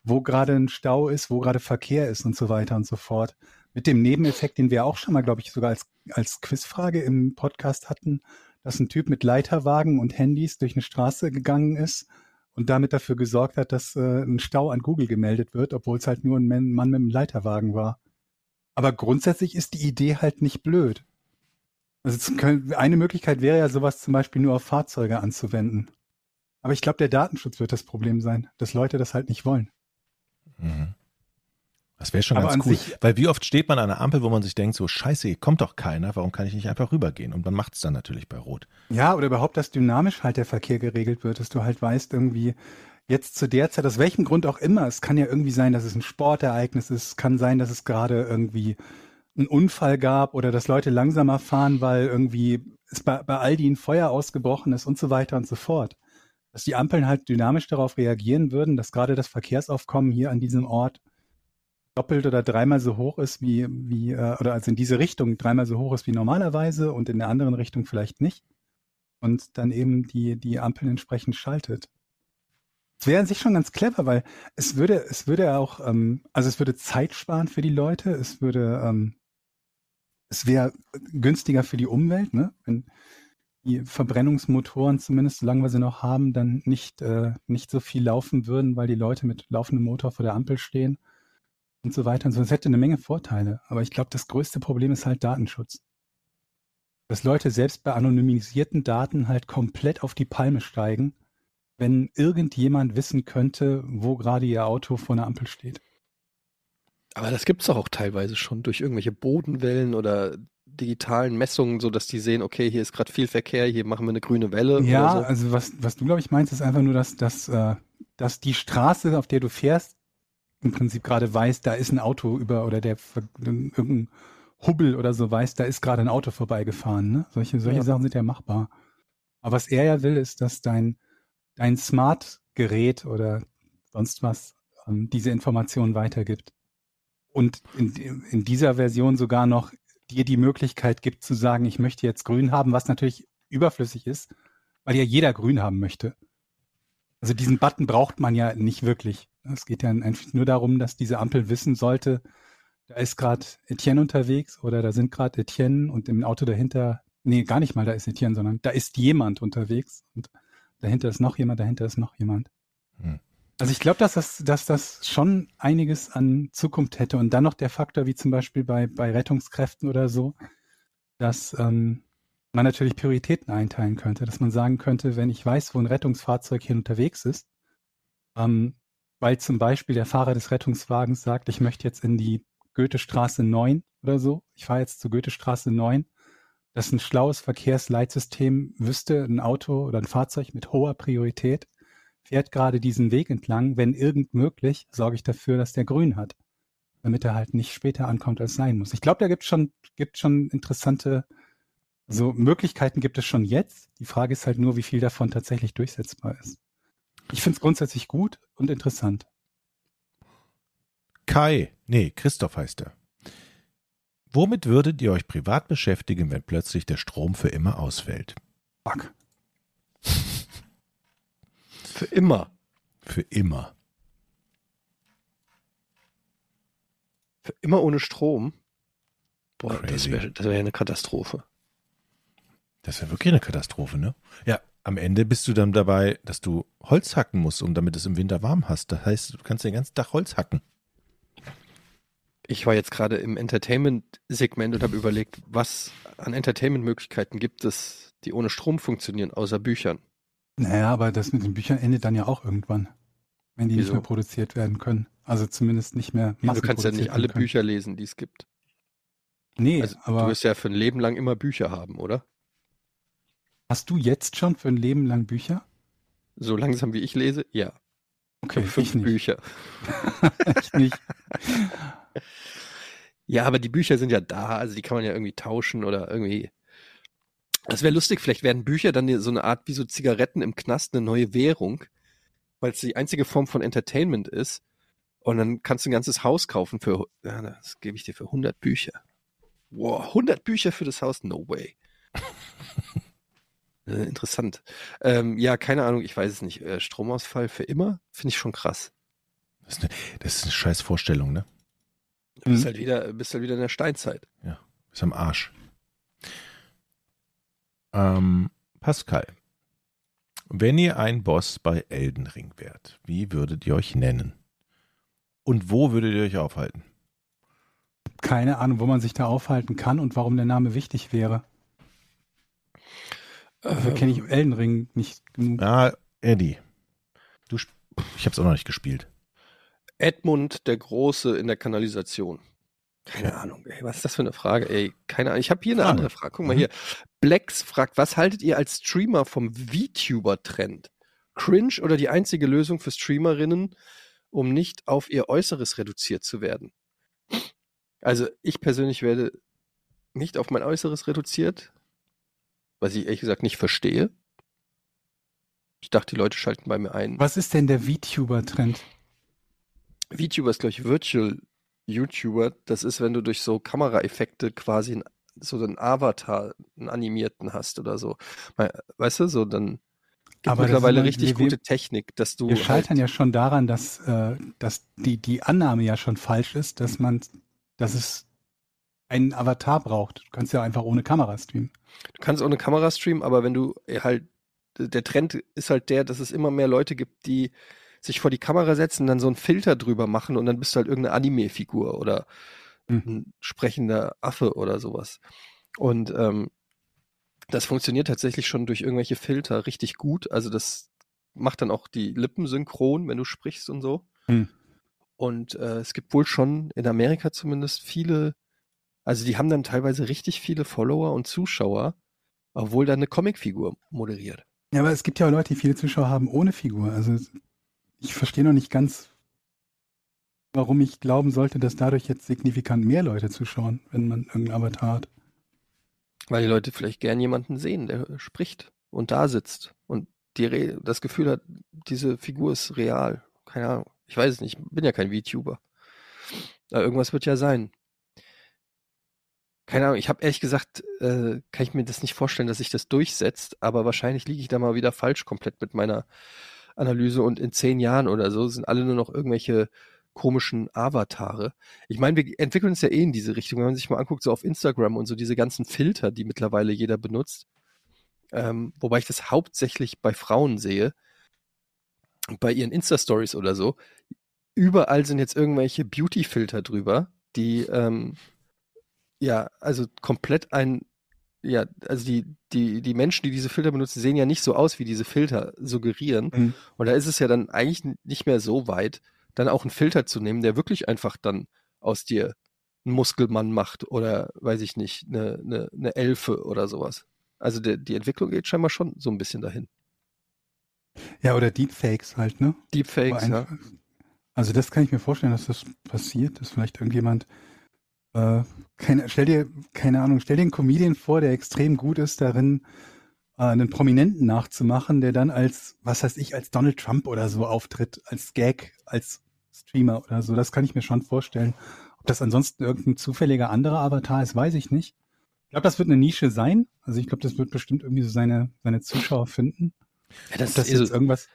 wo gerade ein Stau ist, wo gerade Verkehr ist und so weiter und so fort. Mit dem Nebeneffekt, den wir auch schon mal, glaube ich, sogar als, als Quizfrage im Podcast hatten, dass ein Typ mit Leiterwagen und Handys durch eine Straße gegangen ist und damit dafür gesorgt hat, dass äh, ein Stau an Google gemeldet wird, obwohl es halt nur ein Man Mann mit einem Leiterwagen war. Aber grundsätzlich ist die Idee halt nicht blöd. Also eine Möglichkeit wäre ja sowas zum Beispiel nur auf Fahrzeuge anzuwenden. Aber ich glaube, der Datenschutz wird das Problem sein, dass Leute das halt nicht wollen. Mhm. Das wäre schon Aber ganz an cool. Weil wie oft steht man an einer Ampel, wo man sich denkt, so scheiße, hier kommt doch keiner, warum kann ich nicht einfach rübergehen? Und man macht es dann natürlich bei Rot. Ja, oder überhaupt, dass dynamisch halt der Verkehr geregelt wird, dass du halt weißt, irgendwie jetzt zu der Zeit, aus welchem Grund auch immer, es kann ja irgendwie sein, dass es ein Sportereignis ist, es kann sein, dass es gerade irgendwie einen Unfall gab oder dass Leute langsamer fahren, weil irgendwie es bei, bei Aldi ein Feuer ausgebrochen ist und so weiter und so fort. Dass die Ampeln halt dynamisch darauf reagieren würden, dass gerade das Verkehrsaufkommen hier an diesem Ort doppelt oder dreimal so hoch ist wie, wie äh, oder also in diese Richtung dreimal so hoch ist wie normalerweise und in der anderen Richtung vielleicht nicht und dann eben die, die Ampeln entsprechend schaltet. Es wäre an sich schon ganz clever, weil es würde, es würde auch, ähm, also es würde Zeit sparen für die Leute, es würde, ähm, es wäre günstiger für die Umwelt, ne? Wenn die Verbrennungsmotoren zumindest, solange wir sie noch haben, dann nicht, äh, nicht so viel laufen würden, weil die Leute mit laufendem Motor vor der Ampel stehen und so weiter und so. Es hätte eine Menge Vorteile, aber ich glaube, das größte Problem ist halt Datenschutz dass Leute selbst bei anonymisierten Daten halt komplett auf die Palme steigen, wenn irgendjemand wissen könnte, wo gerade ihr Auto vor einer Ampel steht. Aber das gibt's doch auch teilweise schon durch irgendwelche Bodenwellen oder digitalen Messungen, so dass die sehen, okay, hier ist gerade viel Verkehr, hier machen wir eine grüne Welle Ja, oder so. also was, was du, glaube ich, meinst, ist einfach nur, dass, dass, äh, dass die Straße, auf der du fährst, im Prinzip gerade weiß, da ist ein Auto über oder der irgendein Hubbel oder so weiß, da ist gerade ein Auto vorbeigefahren. Ne? Solche, solche Ja. Sachen sind ja machbar. Aber was er ja will, ist, dass dein, dein Smart-Gerät oder sonst was ähm, diese Informationen weitergibt. Und in, in dieser Version sogar noch dir die Möglichkeit gibt zu sagen, ich möchte jetzt grün haben, was natürlich überflüssig ist, weil ja jeder grün haben möchte. Also diesen Button braucht man ja nicht wirklich. Es geht ja einfach nur darum, dass diese Ampel wissen sollte, da ist gerade Etienne unterwegs oder da sind gerade Etienne und im Auto dahinter, nee, gar nicht mal da ist Etienne, sondern da ist jemand unterwegs und dahinter ist noch jemand, dahinter ist noch jemand. Hm. Also ich glaube, dass das, dass das schon einiges an Zukunft hätte und dann noch der Faktor, wie zum Beispiel bei, bei Rettungskräften oder so, dass ähm, man natürlich Prioritäten einteilen könnte, dass man sagen könnte, wenn ich weiß, wo ein Rettungsfahrzeug hier unterwegs ist, ähm, weil zum Beispiel der Fahrer des Rettungswagens sagt, ich möchte jetzt in die Goethestraße 9 oder so, ich fahre jetzt zur Goethestraße 9, dass ein schlaues Verkehrsleitsystem wüsste, ein Auto oder ein Fahrzeug mit hoher Priorität fährt gerade diesen Weg entlang, wenn irgend möglich, sorge ich dafür, dass der grün hat, damit er halt nicht später ankommt, als sein muss. Ich glaube, da gibt schon, gibt schon interessante, so Möglichkeiten gibt es schon jetzt. Die Frage ist halt nur, wie viel davon tatsächlich durchsetzbar ist. Ich finde es grundsätzlich gut und interessant. Kai, nee, Christoph heißt er. Womit würdet ihr euch privat beschäftigen, wenn plötzlich der Strom für immer ausfällt? Fuck. Für immer. Für immer. Für immer ohne Strom. Boah, das Crazy. wäre das wär eine Katastrophe. Das wäre wirklich eine Katastrophe, ne? Ja, am Ende bist du dann dabei, dass du Holz hacken musst, um damit es im Winter warm hast. Das heißt, du kannst den ganzen Tag Holz hacken. Ich war jetzt gerade im Entertainment-Segment und habe überlegt, was an Entertainment-Möglichkeiten gibt es, die ohne Strom funktionieren, außer Büchern. Naja, aber das mit den Büchern endet dann ja auch irgendwann, wenn die nicht Wieso? mehr produziert werden können. Also zumindest nicht mehr Ja, du kannst ja nicht alle können. Bücher lesen, die es gibt. Nee, Also, du aber wirst ja für ein Leben lang immer Bücher haben, oder? Hast du jetzt schon für ein Leben lang Bücher? So langsam wie ich lese, ja. Okay, Ich fünf ich. Bücher. ich nicht. Ja, aber die Bücher sind ja da, also die kann man ja irgendwie tauschen oder irgendwie. Das wäre lustig, vielleicht werden Bücher dann so eine Art wie so Zigaretten im Knast eine neue Währung, weil es die einzige Form von Entertainment ist. Und dann kannst du ein ganzes Haus kaufen für, ja, das gebe ich dir für 100 Bücher. Wow, 100 Bücher für das Haus? No way. äh, interessant. Ähm, ja, keine Ahnung, ich weiß es nicht. Äh, Stromausfall für immer? Finde ich schon krass. Das ist, eine, das ist eine scheiß Vorstellung, ne? Du bist Mhm. halt wieder, bist halt wieder in der Steinzeit. Ist am Arsch. Ähm, Pascal, wenn ihr ein Boss bei Elden Ring wärt, wie würdet ihr euch nennen? Und wo würdet ihr euch aufhalten? Keine Ahnung, wo man sich da aufhalten kann und warum der Name wichtig wäre. Dafür kenne ich Elden Ring nicht genug. Ah, Eddie. Du, ich habe es auch noch nicht gespielt. Edmund der Große in der Kanalisation. Keine Ahnung, ey, was ist das für eine Frage? Ey, keine Ahnung. Ich habe hier eine Frage. andere Frage. Guck mal Mhm. hier. Blex fragt, was haltet ihr als Streamer vom VTuber-Trend? Cringe oder die einzige Lösung für Streamerinnen, um nicht auf ihr Äußeres reduziert zu werden? Also ich persönlich werde nicht auf mein Äußeres reduziert, was ich ehrlich gesagt nicht verstehe. Ich dachte, die Leute schalten bei mir ein. Was ist denn der VTuber-Trend? VTuber ist, glaube ich, Virtual YouTuber. Das ist, wenn du durch so Kameraeffekte quasi ein, so einen Avatar, einen animierten hast oder so. Weißt du, so dann gibt Aber mittlerweile immer- richtig wir- gute Technik, dass du Wir scheitern halt, ja schon daran, dass, äh, dass die, die Annahme ja schon falsch ist, dass man, dass es einen Avatar braucht. Du kannst ja einfach ohne Kamera streamen. du kannst ohne Kamera streamen, aber wenn du halt der Trend ist halt der, dass es immer mehr Leute gibt, die sich vor die Kamera setzen, dann so einen Filter drüber machen und dann bist du halt irgendeine Anime-Figur oder Hm. ein sprechender Affe oder sowas. Und ähm, das funktioniert tatsächlich schon durch irgendwelche Filter richtig gut. Also das macht dann auch die Lippen synchron, wenn du sprichst und so. Hm. Und äh, es gibt wohl schon in Amerika zumindest viele, also die haben dann teilweise richtig viele Follower und Zuschauer, obwohl da eine Comicfigur moderiert. Ja, aber es gibt ja auch Leute, die viele Zuschauer haben ohne Figur. Also ich verstehe noch nicht ganz, warum ich glauben sollte, dass dadurch jetzt signifikant mehr Leute zuschauen, wenn man irgendeinen Avatar hat. Weil die Leute vielleicht gern jemanden sehen, der spricht und da sitzt und die das Gefühl hat, diese Figur ist real. Keine Ahnung. Ich weiß es nicht. Ich bin ja kein VTuber. Aber irgendwas wird ja sein. Keine Ahnung. Ich habe ehrlich gesagt, äh, kann ich mir das nicht vorstellen, dass sich das durchsetzt. Aber wahrscheinlich liege ich da mal wieder falsch komplett mit meiner Analyse. Und in zehn Jahren oder so sind alle nur noch irgendwelche komischen Avatare. Ich meine, wir entwickeln uns ja eh in diese Richtung. Wenn man sich mal anguckt, so auf Instagram und so diese ganzen Filter, die mittlerweile jeder benutzt. Ähm, wobei ich das hauptsächlich bei Frauen sehe, bei ihren Insta-Stories oder so. Überall sind jetzt irgendwelche Beauty-Filter drüber, die ähm, ja, also komplett ein, ja, also die, die, die Menschen, die diese Filter benutzen, sehen ja nicht so aus, wie diese Filter suggerieren. Mhm. Und da ist es ja dann eigentlich nicht mehr so weit, dann auch einen Filter zu nehmen, der wirklich einfach dann aus dir einen Muskelmann macht oder, weiß ich nicht, eine, eine, eine Elfe oder sowas. Also der, die Entwicklung geht scheinbar schon so ein bisschen dahin. Ja, oder Deepfakes halt, ne? Deepfakes, ja. Also das kann ich mir vorstellen, dass das passiert, dass vielleicht irgendjemand, äh, keine, stell dir, keine Ahnung, stell dir einen Comedian vor, der extrem gut ist darin, äh, einen Prominenten nachzumachen, der dann als, was heißt ich, als Donald Trump oder so auftritt, als Gag, als Streamer oder so. Das kann ich mir schon vorstellen. Ob das ansonsten irgendein zufälliger anderer Avatar ist, weiß ich nicht. Ich glaube, das wird eine Nische sein. Also ich glaube, das wird bestimmt irgendwie so seine, seine Zuschauer finden. ja das Ob das ist eh jetzt so, irgendwas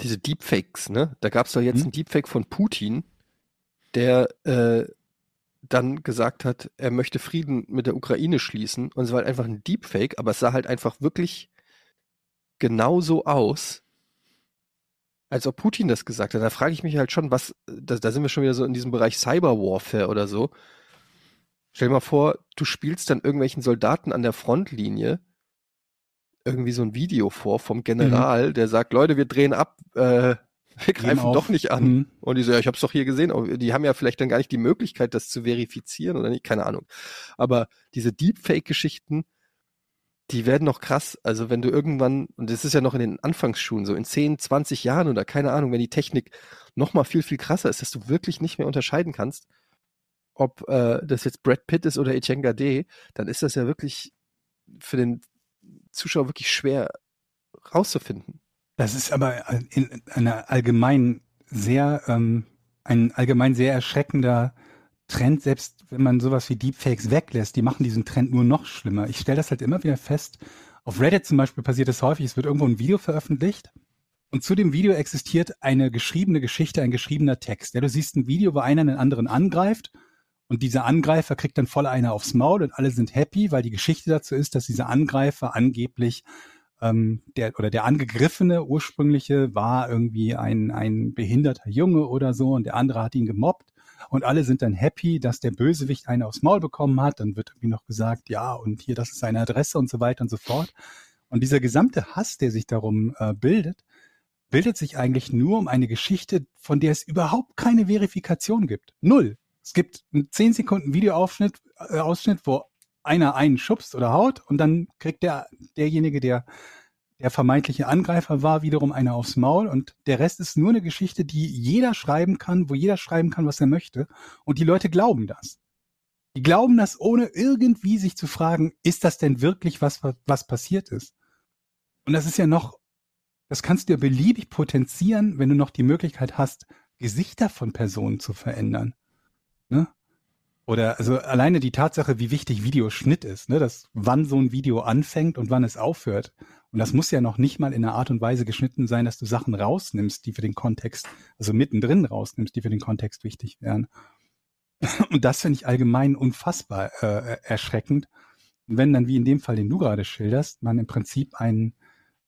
diese Deepfakes, ne? Da gab es doch jetzt Hm? einen Deepfake von Putin, der äh, dann gesagt hat, er möchte Frieden mit der Ukraine schließen. Und es war halt einfach ein Deepfake, aber es sah halt einfach wirklich genauso aus, als ob Putin das gesagt hat. Da frage ich mich halt schon, was, da, da sind wir schon wieder so in diesem Bereich Cyberwarfare oder so. Stell dir mal vor, du spielst dann irgendwelchen Soldaten an der Frontlinie irgendwie so ein Video vor vom General, der sagt, Leute, wir drehen ab, äh, Wir greifen auf. doch nicht an. Mhm. Und die so, ja, ich hab's doch hier gesehen. Aber die haben ja vielleicht dann gar nicht die Möglichkeit, das zu verifizieren oder nicht, keine Ahnung. Aber diese Deepfake-Geschichten, die werden noch krass. Also wenn du irgendwann, und das ist ja noch in den Anfangsschuhen, so in 10, 20 Jahren oder keine Ahnung, wenn die Technik noch mal viel, viel krasser ist, dass du wirklich nicht mehr unterscheiden kannst, ob äh, das jetzt Brad Pitt ist oder Etienne Gade, dann ist das ja wirklich für den Zuschauer wirklich schwer rauszufinden. Das ist aber in einer allgemein sehr, ähm, ein allgemein sehr erschreckender Trend, selbst wenn man sowas wie Deepfakes weglässt, die machen diesen Trend nur noch schlimmer. Ich stelle das halt immer wieder fest. Auf Reddit zum Beispiel passiert es häufig, es wird irgendwo ein Video veröffentlicht und zu dem Video existiert eine geschriebene Geschichte, ein geschriebener Text. Ja, du siehst ein Video, wo einer einen anderen angreift und dieser Angreifer kriegt dann voll einer aufs Maul und alle sind happy, weil die Geschichte dazu ist, dass dieser Angreifer angeblich ähm, der oder der angegriffene ursprüngliche war irgendwie ein ein behinderter Junge oder so und der andere hat ihn gemobbt und alle sind dann happy, dass der Bösewicht einen aufs Maul bekommen hat. Dann wird irgendwie noch gesagt, ja und hier das ist seine Adresse und so weiter und so fort. Und dieser gesamte Hass, der sich darum äh, bildet, bildet sich eigentlich nur um eine Geschichte, von der es überhaupt keine Verifikation gibt. Null. Es gibt einen 10 Sekunden Videoausschnitt, äh, Ausschnitt, wo einer einen schubst oder haut und dann kriegt der, derjenige, der der vermeintliche Angreifer war, wiederum einer aufs Maul und der Rest ist nur eine Geschichte, die jeder schreiben kann, wo jeder schreiben kann, was er möchte und die Leute glauben das. Die glauben das, ohne irgendwie sich zu fragen, ist das denn wirklich was, was passiert ist? Und das ist ja noch, das kannst du ja beliebig potenzieren, wenn du noch die Möglichkeit hast, Gesichter von Personen zu verändern. Oder also alleine die Tatsache, wie wichtig Videoschnitt ist, ne, dass wann so ein Video anfängt und wann es aufhört. Und das muss ja noch nicht mal in einer Art und Weise geschnitten sein, dass du Sachen rausnimmst, die für den Kontext, also mittendrin rausnimmst, die für den Kontext wichtig wären. Und das finde ich allgemein unfassbar äh, erschreckend. Und wenn dann, wie in dem Fall, den du gerade schilderst, man im Prinzip einen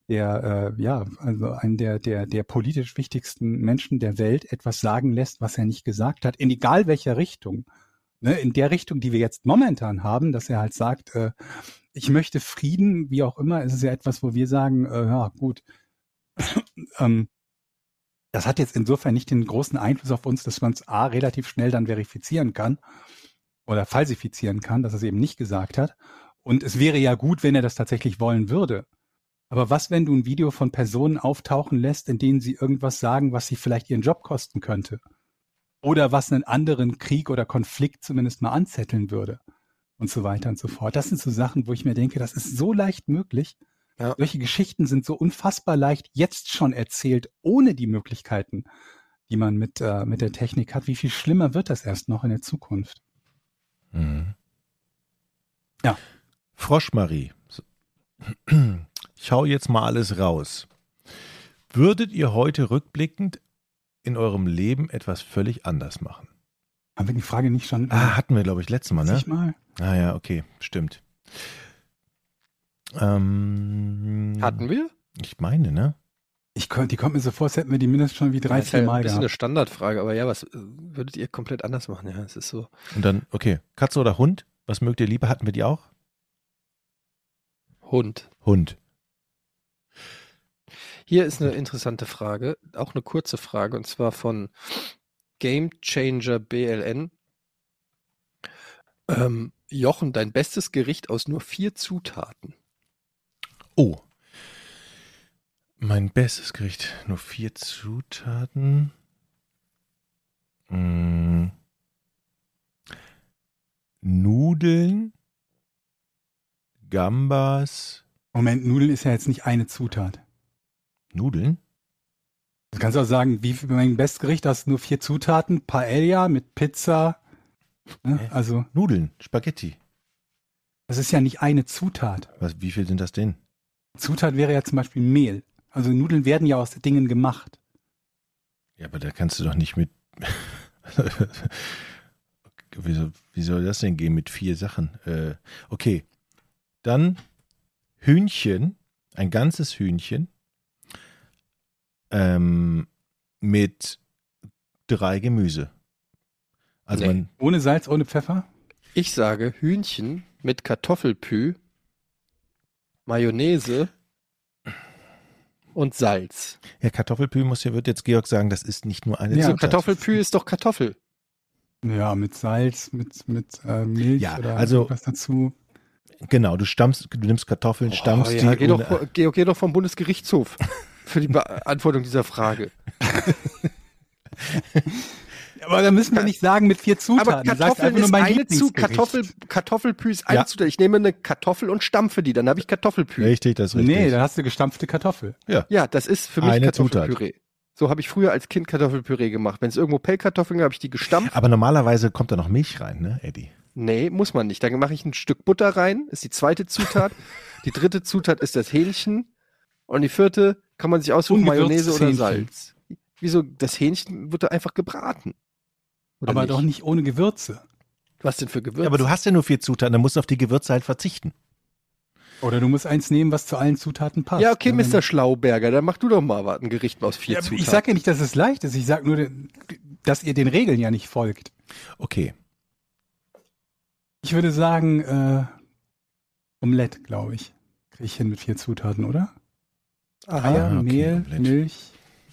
der, äh, ja, also einen der, der, der politisch wichtigsten Menschen der Welt etwas sagen lässt, was er nicht gesagt hat, in egal welcher Richtung ne, in der Richtung, die wir jetzt momentan haben, dass er halt sagt, äh, ich möchte Frieden, wie auch immer, ist es ja etwas, wo wir sagen, äh, ja gut, ähm, das hat jetzt insofern nicht den großen Einfluss auf uns, dass man es A relativ schnell dann verifizieren kann oder falsifizieren kann, dass er es eben nicht gesagt hat. Und es wäre ja gut, wenn er das tatsächlich wollen würde. Aber was, wenn du ein Video von Personen auftauchen lässt, in denen sie irgendwas sagen, was sie vielleicht ihren Job kosten könnte? Oder was einen anderen Krieg oder Konflikt zumindest mal anzetteln würde und so weiter und so fort. Das sind so Sachen, wo ich mir denke, das ist so leicht möglich. Ja. Solche Geschichten sind so unfassbar leicht jetzt schon erzählt, ohne die Möglichkeiten, die man mit, äh, mit der Technik hat. Wie viel schlimmer wird das erst noch in der Zukunft? Mhm. Ja. Froschmarie, ich hau jetzt mal alles raus. Würdet ihr heute rückblickend in eurem Leben etwas völlig anders machen? Haben wir die Frage nicht schon? Ah, hatten wir, glaube ich, letztes Mal, ne? Mal? Ah ja, okay, stimmt. Ähm, Hatten wir? Ich meine, ne? Ich, könnt- die kommt mir so vor, als hätten wir die mindestens schon wie drei, Das ist vier ja Mal ein bisschen eine gehabt. Standardfrage, aber ja, was äh, würdet ihr komplett anders machen? Ja, es ist so. Und dann, okay, Katze oder Hund? Was mögt ihr lieber? Hatten wir die auch? Hund. Hund. Hier ist eine interessante Frage, auch eine kurze Frage, und zwar von Game Changer BLN. Ähm, Jochen, dein bestes Gericht aus nur vier Zutaten. Oh. Mein bestes Gericht. Nur vier Zutaten. Mm. Nudeln. Gambas. Moment, Nudeln ist ja jetzt nicht eine Zutat. Nudeln? Du kannst auch sagen, wie mein Bestgericht hast nur vier Zutaten, Paella mit Pizza. Ne? Hä? Also, Nudeln. Spaghetti. das ist ja nicht eine Zutat. Was, wie viel sind das denn? Zutat wäre ja zum Beispiel Mehl. Also Nudeln werden ja aus Dingen gemacht. Ja, aber da kannst du doch nicht mit. wie, soll, wie soll das denn gehen mit vier Sachen? Äh, okay. Dann Hühnchen, ein ganzes Hühnchen ähm, mit drei Gemüse. Also Nee. man, Ohne Salz, ohne Pfeffer? Ich sage Hühnchen mit Kartoffelpü, Mayonnaise und Salz. Ja, Kartoffelpü muss ja, wird jetzt Georg sagen, das ist nicht nur eine Ja, So, Zutat. Kartoffelpü ist doch Kartoffel. Ja, mit Salz, mit, mit äh, Milch Ja, oder also- was dazu. Genau, du stammst, du nimmst Kartoffeln, stammst oh, ja, die geh, ohne- doch, geh, geh doch vom Bundesgerichtshof für die Beantwortung dieser Frage. Aber da müssen wir nicht sagen mit vier Zutaten. Aber Kartoffeln ist mein eine zu. Kartoffel, Kartoffelpü ist eine Ja. Zutat. Ich nehme eine Kartoffel und stampfe die, dann habe ich Kartoffelpü. Richtig, das ist richtig. Nee, da hast du gestampfte Kartoffel. Ja, das ist für mich Eine Kartoffelpüree. So habe ich früher als Kind Kartoffelpüree gemacht. Wenn es irgendwo Pellkartoffeln gab, habe ich die gestampft. Aber normalerweise kommt da noch Milch rein, ne, Eddie? Nee, muss man nicht. Dann mache ich ein Stück Butter rein, ist die zweite Zutat. die dritte Zutat ist das Hähnchen. Und die vierte kann man sich aussuchen, Mayonnaise oder. Salz. Wieso? Das Hähnchen wird da einfach gebraten. Oder aber nicht? doch nicht ohne Gewürze. Was denn für Gewürze? Ja, aber du hast ja nur vier Zutaten, dann musst du auf die Gewürze halt verzichten. Oder du musst eins nehmen, was zu allen Zutaten passt. ja, okay, Mr. Schlauberger, dann mach du doch mal was, ein Gericht aus vier Ja, Zutaten. ich sag ja nicht, dass es leicht ist. Ich sag nur, dass ihr den Regeln ja nicht folgt. Okay. Ich würde sagen, äh, Omelette, glaube ich. Kriege ich hin mit vier Zutaten, oder? Ah, Eier, ja. okay, Mehl, Omelette. Milch,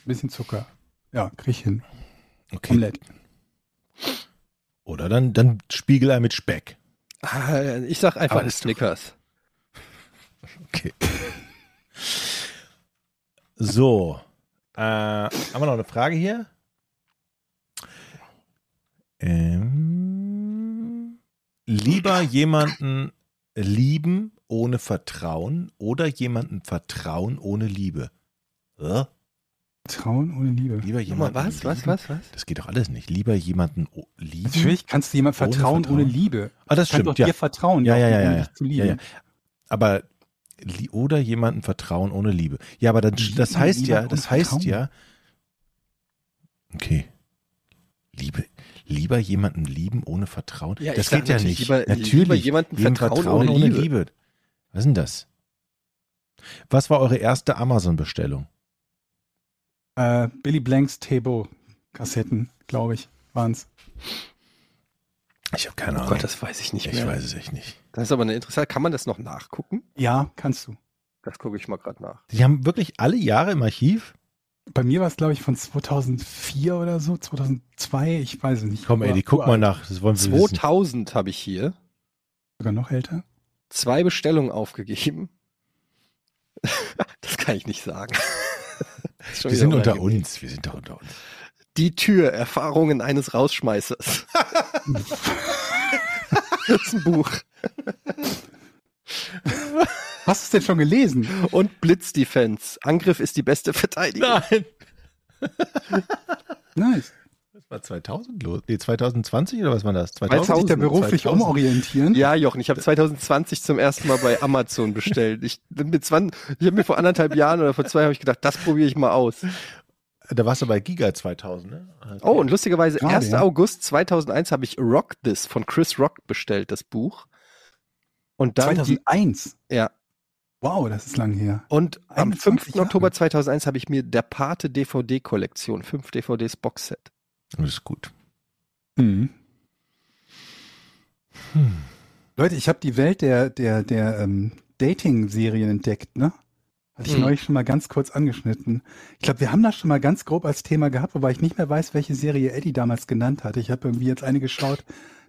bisschen Zucker. Ja, kriege ich hin. okay. Omelette. Oder dann, dann Spiegelei mit Speck. Ah, ich sag einfach doch- Snickers. Okay. So. Äh, haben wir noch eine Frage hier? Ähm, lieber jemanden lieben ohne Vertrauen oder jemanden vertrauen ohne Liebe? Äh? Vertrauen ohne Liebe. Lieber jemanden was, was, lieben? was, was? Das geht doch alles nicht. Lieber jemanden o- lieben. Natürlich kannst du jemand Ohne vertrauen ohne, Vertrauen. Liebe. Ah, das Kann stimmt. doch Ja. dir vertrauen, Ja, ja, ja, ja, dich zu lieben. ja, ja. Aber oder jemanden vertrauen ohne Liebe. Ja, aber dann, das heißt ja, jemanden das heißt Vertrauen? ja. Okay. Liebe, lieber jemanden lieben ohne Vertrauen. Ja, ich das geht ja nicht. lieber- natürlich. lieber jemanden jedem vertrauen ohne Liebe. Was ist denn das? Was war eure erste Amazon-Bestellung? Äh, Billy Blanks Tebo-Kassetten, glaube ich, waren's. Ich habe keine Oh Ahnung. Gott, das weiß ich nicht ich mehr. weiß es echt nicht. Das ist aber eine interessante. Kann man das noch nachgucken? Ja, kannst du. Das gucke ich mal gerade nach. Die haben wirklich alle Jahre im Archiv? Bei mir war es, glaube ich, von 2004 oder so, 2002, ich weiß es nicht. Komm, Eddie, guck mal nach. Das wollen wir wissen. 2000 habe ich hier Sogar noch älter. zwei Bestellungen aufgegeben. das kann ich nicht sagen. Wir sind unter uns. Wir sind doch unter uns. Die Tür, Erfahrungen eines Rausschmeißers. das ist ein Buch. Hast du es denn schon gelesen? Und Blitzdefense. Angriff ist die beste Verteidigung. Nein. Nice. Das war 2000 los. Nee, 2020 oder was war das? Wolltest du dich da 2000, beruflich 2000. umorientieren? Ja, Jochen, ich habe 2020 zum ersten Mal bei Amazon bestellt. Ich, bin mit 20, ich habe mir vor anderthalb Jahren oder vor zwei habe ich gedacht, das probiere ich mal aus. Da warst du bei Giga 2000, ne? Okay. Oh, und lustigerweise, Gerade, 1. ja. August 2001 habe ich Rock This von Chris Rock bestellt, das Buch. Und dann die, 2001. ja, Wow, das ist lang her. und am 21 5. Jahre. Oktober 2001 habe ich mir der Pate DVD Kollektion, fünf DVDs Boxset. Das ist gut. Hm. Hm. Leute, ich habe die Welt der, der, der ähm, Dating-Serien entdeckt, ne? Hatte ich Hm. neulich schon mal ganz kurz angeschnitten. Ich glaube, wir haben das schon mal ganz grob als Thema gehabt, wobei ich nicht mehr weiß, welche Serie Eddie damals genannt hatte. Ich habe irgendwie jetzt eine geschaut,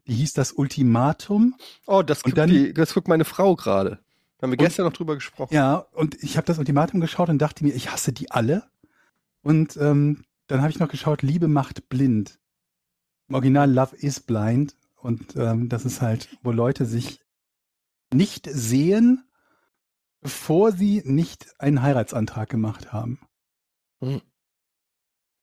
die hieß das Ultimatum. Oh, das guckt, dann- die, das guckt meine Frau gerade. Haben wir Und- gestern noch drüber gesprochen. Ja, und ich habe das Ultimatum geschaut und dachte mir, ich hasse die alle. Und ähm, dann habe ich noch geschaut, Liebe macht blind. Im Original Love is blind. Und ähm, das ist halt, wo Leute sich nicht sehen, bevor sie nicht einen Heiratsantrag gemacht haben. Hm.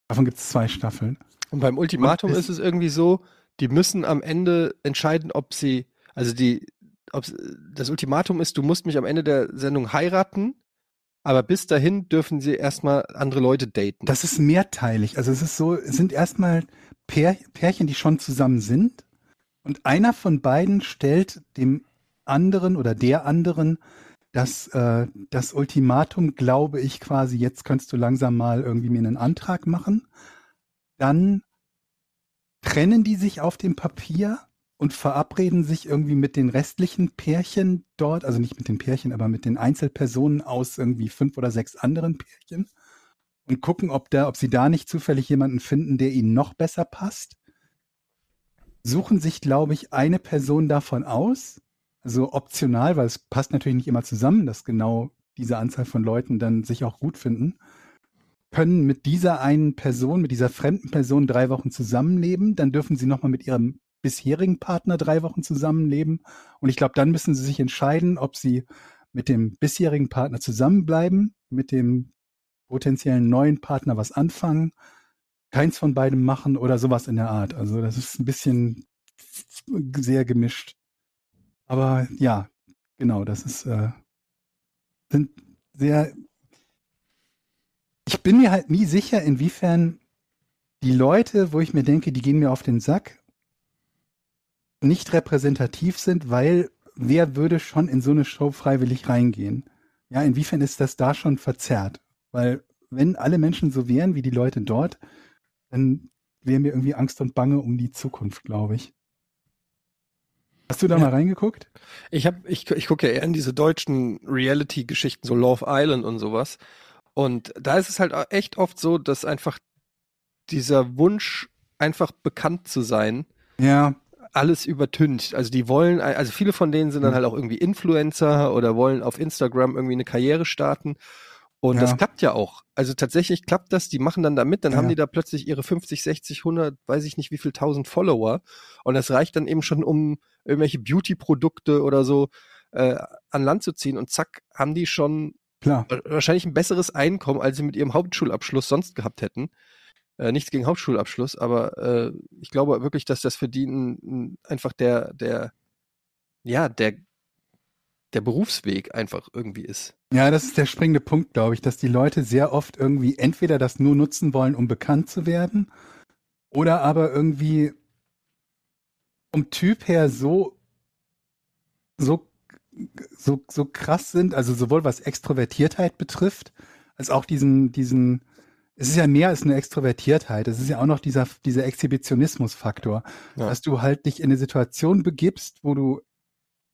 Davon gibt es zwei Staffeln. Und beim Ultimatum Und ist es irgendwie so, die müssen am Ende entscheiden, ob sie, also die, das Ultimatum ist, du musst mich am Ende der Sendung heiraten, aber bis dahin dürfen sie erstmal andere Leute daten. Das ist mehrteilig. Also es ist so, es sind erstmal Pär, Pärchen, die schon zusammen sind. Und einer von beiden stellt dem anderen oder der anderen das, äh, das Ultimatum, glaube ich, quasi, jetzt könntest du langsam mal irgendwie mir einen Antrag machen. Dann trennen die sich auf dem Papier und verabreden sich irgendwie mit den restlichen Pärchen dort, also nicht mit den Pärchen, aber mit den Einzelpersonen aus irgendwie fünf oder sechs anderen Pärchen und gucken, ob da, ob sie da nicht zufällig jemanden finden, der ihnen noch besser passt. Suchen sich, glaube ich, eine Person davon aus, also optional, weil es passt natürlich nicht immer zusammen, dass genau diese Anzahl von Leuten dann sich auch gut finden, können mit dieser einen Person, mit dieser fremden Person drei Wochen zusammenleben, dann dürfen sie nochmal mit ihrem bisherigen Partner drei Wochen zusammenleben und ich glaube, dann müssen sie sich entscheiden, ob sie mit dem bisherigen Partner zusammenbleiben, mit dem potenziellen neuen Partner was anfangen, keins von beidem machen oder sowas in der Art. Also das ist ein bisschen sehr gemischt. Aber ja, genau, das ist äh, sind sehr. Ich bin mir halt nie sicher, inwiefern die Leute, wo ich mir denke, die gehen mir auf den Sack, nicht repräsentativ sind, weil wer würde schon in so eine Show freiwillig reingehen? Ja, inwiefern ist das da schon verzerrt? Weil wenn alle Menschen so wären wie die Leute dort, dann wäre mir irgendwie Angst und Bange um die Zukunft, glaube ich. Hast du da ja. mal reingeguckt? Ich habe, ich, ich gucke ja eher in diese deutschen Reality-Geschichten, so Love Island und sowas. Und da ist es halt echt oft so, dass einfach dieser Wunsch, einfach bekannt zu sein, ja. Alles übertüncht. Also die wollen, also viele von denen sind dann mhm. halt auch irgendwie Influencer oder wollen auf Instagram irgendwie eine Karriere starten. Und ja. das klappt ja auch. Also tatsächlich klappt das, die machen dann da mit, dann ja. haben die da plötzlich ihre 50, 60, 100, weiß ich nicht wie viel tausend Follower. Und das reicht dann eben schon, um irgendwelche Beauty-Produkte oder so äh, an Land zu ziehen. Und zack, haben die schon Klar. wahrscheinlich ein besseres Einkommen, als sie mit ihrem Hauptschulabschluss sonst gehabt hätten. Äh, nichts gegen Hauptschulabschluss, aber äh, ich glaube wirklich, dass das für die ein, einfach der, der, ja, der der Berufsweg einfach irgendwie ist. Ja, das ist der springende Punkt, glaube ich, dass die Leute sehr oft irgendwie entweder das nur nutzen wollen, um bekannt zu werden, oder aber irgendwie um Typ her so, so, so, so krass sind, also sowohl was Extrovertiertheit betrifft, als auch diesen, diesen, es ist ja mehr als eine Extrovertiertheit, es ist ja auch noch dieser, dieser Exhibitionismus-Faktor, ja. dass du halt dich in eine Situation begibst, wo du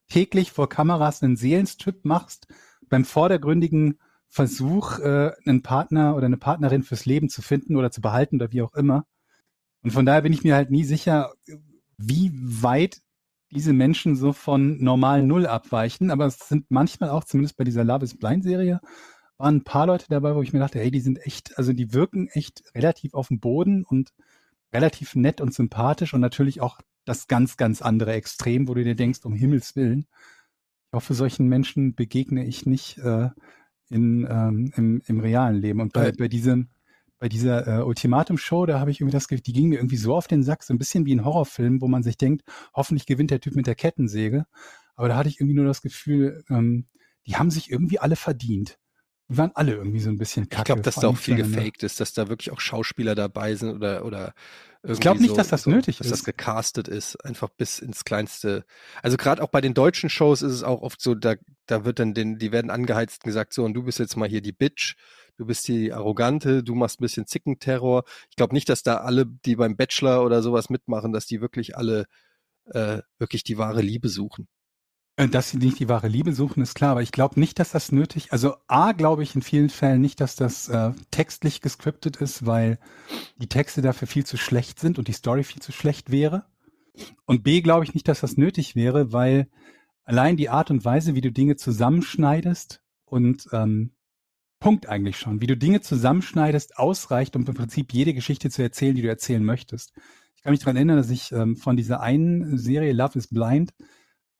täglich vor Kameras einen Seelenstrip machst, beim vordergründigen Versuch, äh, einen Partner oder eine Partnerin fürs Leben zu finden oder zu behalten oder wie auch immer. Und von daher bin ich mir halt nie sicher, wie weit diese Menschen so von normal Null abweichen. Aber es sind manchmal auch, zumindest bei dieser Love is Blind Serie, waren ein paar Leute dabei, wo ich mir dachte, hey, die sind echt, also die wirken echt relativ auf dem Boden und relativ nett und sympathisch und natürlich auch das ganz, ganz andere Extrem, wo du dir denkst, um Himmels Willen. Ich hoffe, solchen Menschen begegne ich nicht äh, in, ähm, im, im realen Leben. Und bei, bei diesem, bei dieser äh, Ultimatum-Show, da habe ich irgendwie das Gefühl, die ging mir irgendwie so auf den Sack, so ein bisschen wie ein Horrorfilm, wo man sich denkt, hoffentlich gewinnt der Typ mit der Kettensäge. Aber da hatte ich irgendwie nur das Gefühl, ähm, die haben sich irgendwie alle verdient. Die waren alle irgendwie so ein bisschen kacke. Ich glaube, dass da auch viel gefaked ist, dass da wirklich auch Schauspieler dabei sind oder, oder ich glaube nicht, so, dass das so, nötig dass ist. Dass das gecastet ist, einfach bis ins kleinste. Also gerade auch bei den deutschen Shows ist es auch oft so, da, da wird dann den, die werden angeheizt und gesagt, so, und du bist jetzt mal hier die Bitch, du bist die Arrogante, du machst ein bisschen Zickenterror. Ich glaube nicht, dass da alle, die beim Bachelor oder sowas mitmachen, dass die wirklich alle äh, wirklich die wahre Liebe suchen. Äh, dass sie nicht die wahre Liebe suchen, ist klar, aber ich glaube nicht, dass das nötig, also A, glaube ich in vielen Fällen nicht, dass das äh, textlich gescriptet ist, weil die Texte dafür viel zu schlecht sind und die Story viel zu schlecht wäre. Und B, glaube ich nicht, dass das nötig wäre, weil allein die Art und Weise, wie du Dinge zusammenschneidest und ähm, Punkt eigentlich schon, wie du Dinge zusammenschneidest, ausreicht, um im Prinzip jede Geschichte zu erzählen, die du erzählen möchtest. Ich kann mich daran erinnern, dass ich ähm, von dieser einen Serie Love is Blind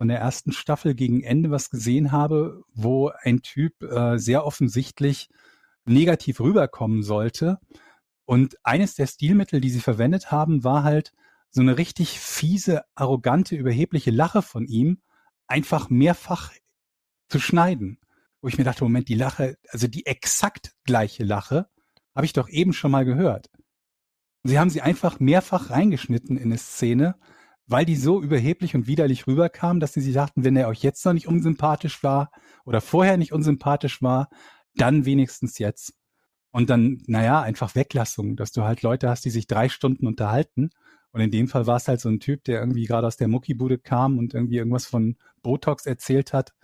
von der ersten Staffel gegen Ende was gesehen habe, wo ein Typ äh, sehr offensichtlich negativ rüberkommen sollte. Und eines der Stilmittel, die sie verwendet haben, war halt so eine richtig fiese, arrogante, überhebliche Lache von ihm einfach mehrfach zu schneiden. Wo ich mir dachte, Moment, die Lache, also die exakt gleiche Lache, habe ich doch eben schon mal gehört. Sie haben sie einfach mehrfach reingeschnitten in eine Szene, weil die so überheblich und widerlich rüberkamen, dass sie sich dachten, wenn er euch jetzt noch nicht unsympathisch war oder vorher nicht unsympathisch war, dann wenigstens jetzt. Und dann, naja, einfach Weglassung, dass du halt Leute hast, die sich drei Stunden unterhalten Und in dem Fall war es halt so ein Typ, der irgendwie gerade aus der Muckibude kam und irgendwie irgendwas von Botox erzählt hat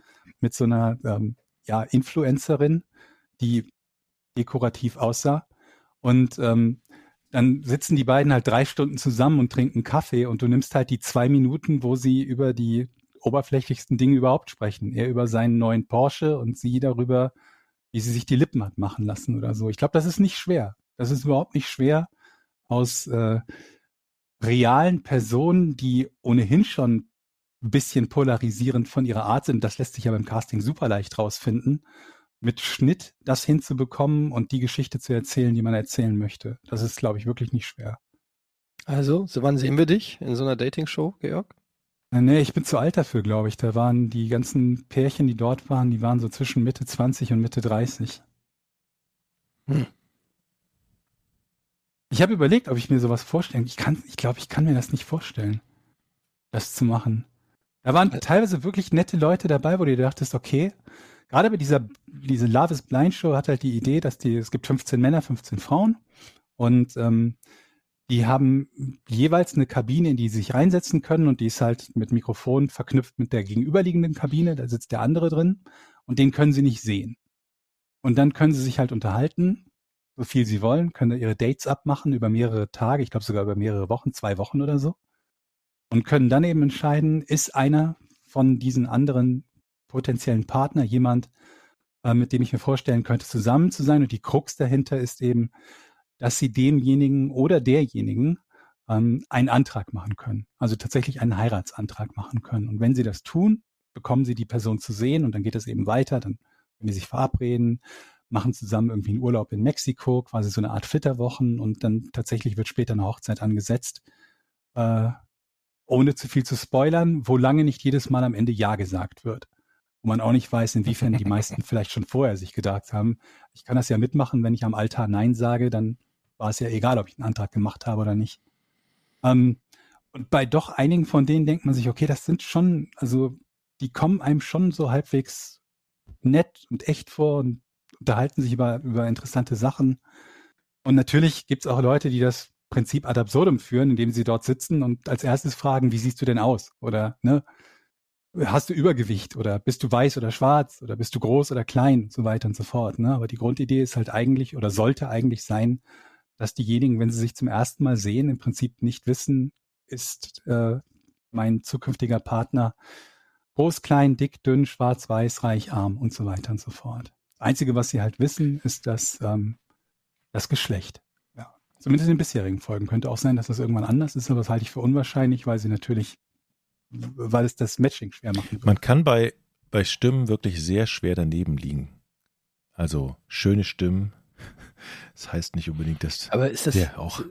mit so einer ähm, ja, Influencerin, die dekorativ aussah. Und ähm, dann sitzen die beiden halt drei Stunden zusammen und trinken Kaffee und du nimmst halt die zwei Minuten, wo sie über die oberflächlichsten Dinge überhaupt sprechen. Er über seinen neuen Porsche und sie darüber, wie sie sich die Lippen hat machen lassen oder so. Ich glaube, das ist nicht schwer. Das ist überhaupt nicht schwer, aus äh, realen Personen, die ohnehin schon ein bisschen polarisierend von ihrer Art sind, das lässt sich ja beim Casting super leicht rausfinden, mit Schnitt das hinzubekommen und die Geschichte zu erzählen, die man erzählen möchte. Das ist, glaube ich, wirklich nicht schwer. Also, so wann sehen wir dich in so einer Dating-Show, Georg? Äh, Nee, ich bin zu alt dafür, glaube ich. Da waren die ganzen Pärchen, die dort waren, die waren so zwischen Mitte 20 und Mitte 30. Hm. Ich habe überlegt, ob ich mir sowas vorstellen. Ich kann, ich glaube, ich kann mir das nicht vorstellen, das zu machen. Da waren teilweise wirklich nette Leute dabei, wo du dir dachtest, okay, gerade bei dieser, diese Love is Blind Show hat halt die Idee, dass die, es gibt 15 Männer, 15 Frauen und ähm, die haben jeweils eine Kabine, in die sie sich reinsetzen können und die ist halt mit Mikrofon verknüpft mit der gegenüberliegenden Kabine, da sitzt der andere drin und den können sie nicht sehen. Und dann können sie sich halt unterhalten, so viel sie wollen, können ihre Dates abmachen über mehrere Tage, ich glaube sogar über mehrere Wochen, zwei Wochen oder so. Und können dann eben entscheiden, ist einer von diesen anderen potenziellen Partner jemand, äh, mit dem ich mir vorstellen könnte, zusammen zu sein. Und die Krux dahinter ist eben, dass sie demjenigen oder derjenigen ähm, einen Antrag machen können. Also tatsächlich einen Heiratsantrag machen können. Und wenn sie das tun, bekommen sie die Person zu sehen und dann geht es eben weiter. Dann können die sich verabreden, machen zusammen irgendwie einen Urlaub in Mexiko, quasi so eine Art Flitterwochen und dann tatsächlich wird später eine Hochzeit angesetzt. Äh, ohne zu viel zu spoilern, wo lange nicht jedes Mal am Ende Ja gesagt wird. Wo man auch nicht weiß, inwiefern die meisten vielleicht schon vorher sich gedacht haben, ich kann das ja mitmachen, wenn ich am Altar Nein sage, dann war es ja egal, ob ich einen Antrag gemacht habe oder nicht. Ähm, und bei doch einigen von denen denkt man sich, okay, das sind schon, also die kommen einem schon so halbwegs nett und echt vor und unterhalten sich über, über interessante Sachen. Und natürlich gibt es auch Leute, die das Prinzip ad absurdum führen, indem sie dort sitzen und als erstes fragen, wie siehst du denn aus? Oder ne, hast du Übergewicht oder bist du weiß oder schwarz oder bist du groß oder klein und so weiter und so fort. Ne? Aber die Grundidee ist halt eigentlich oder sollte eigentlich sein, dass diejenigen, wenn sie sich zum ersten Mal sehen, im Prinzip nicht wissen, ist äh, mein zukünftiger Partner groß, klein, dick, dünn, schwarz, weiß, reich, arm und so weiter und so fort. Das Einzige, was sie halt wissen, ist das, ähm, das Geschlecht. Ja. Zumindest in den bisherigen Folgen. Könnte auch sein, dass das irgendwann anders ist, aber das halte ich für unwahrscheinlich, weil sie natürlich, weil es das Matching schwer wird. Man kann bei, bei Stimmen wirklich sehr schwer daneben liegen. Also schöne Stimmen. Das heißt nicht unbedingt, dass Aber ist das, der auch.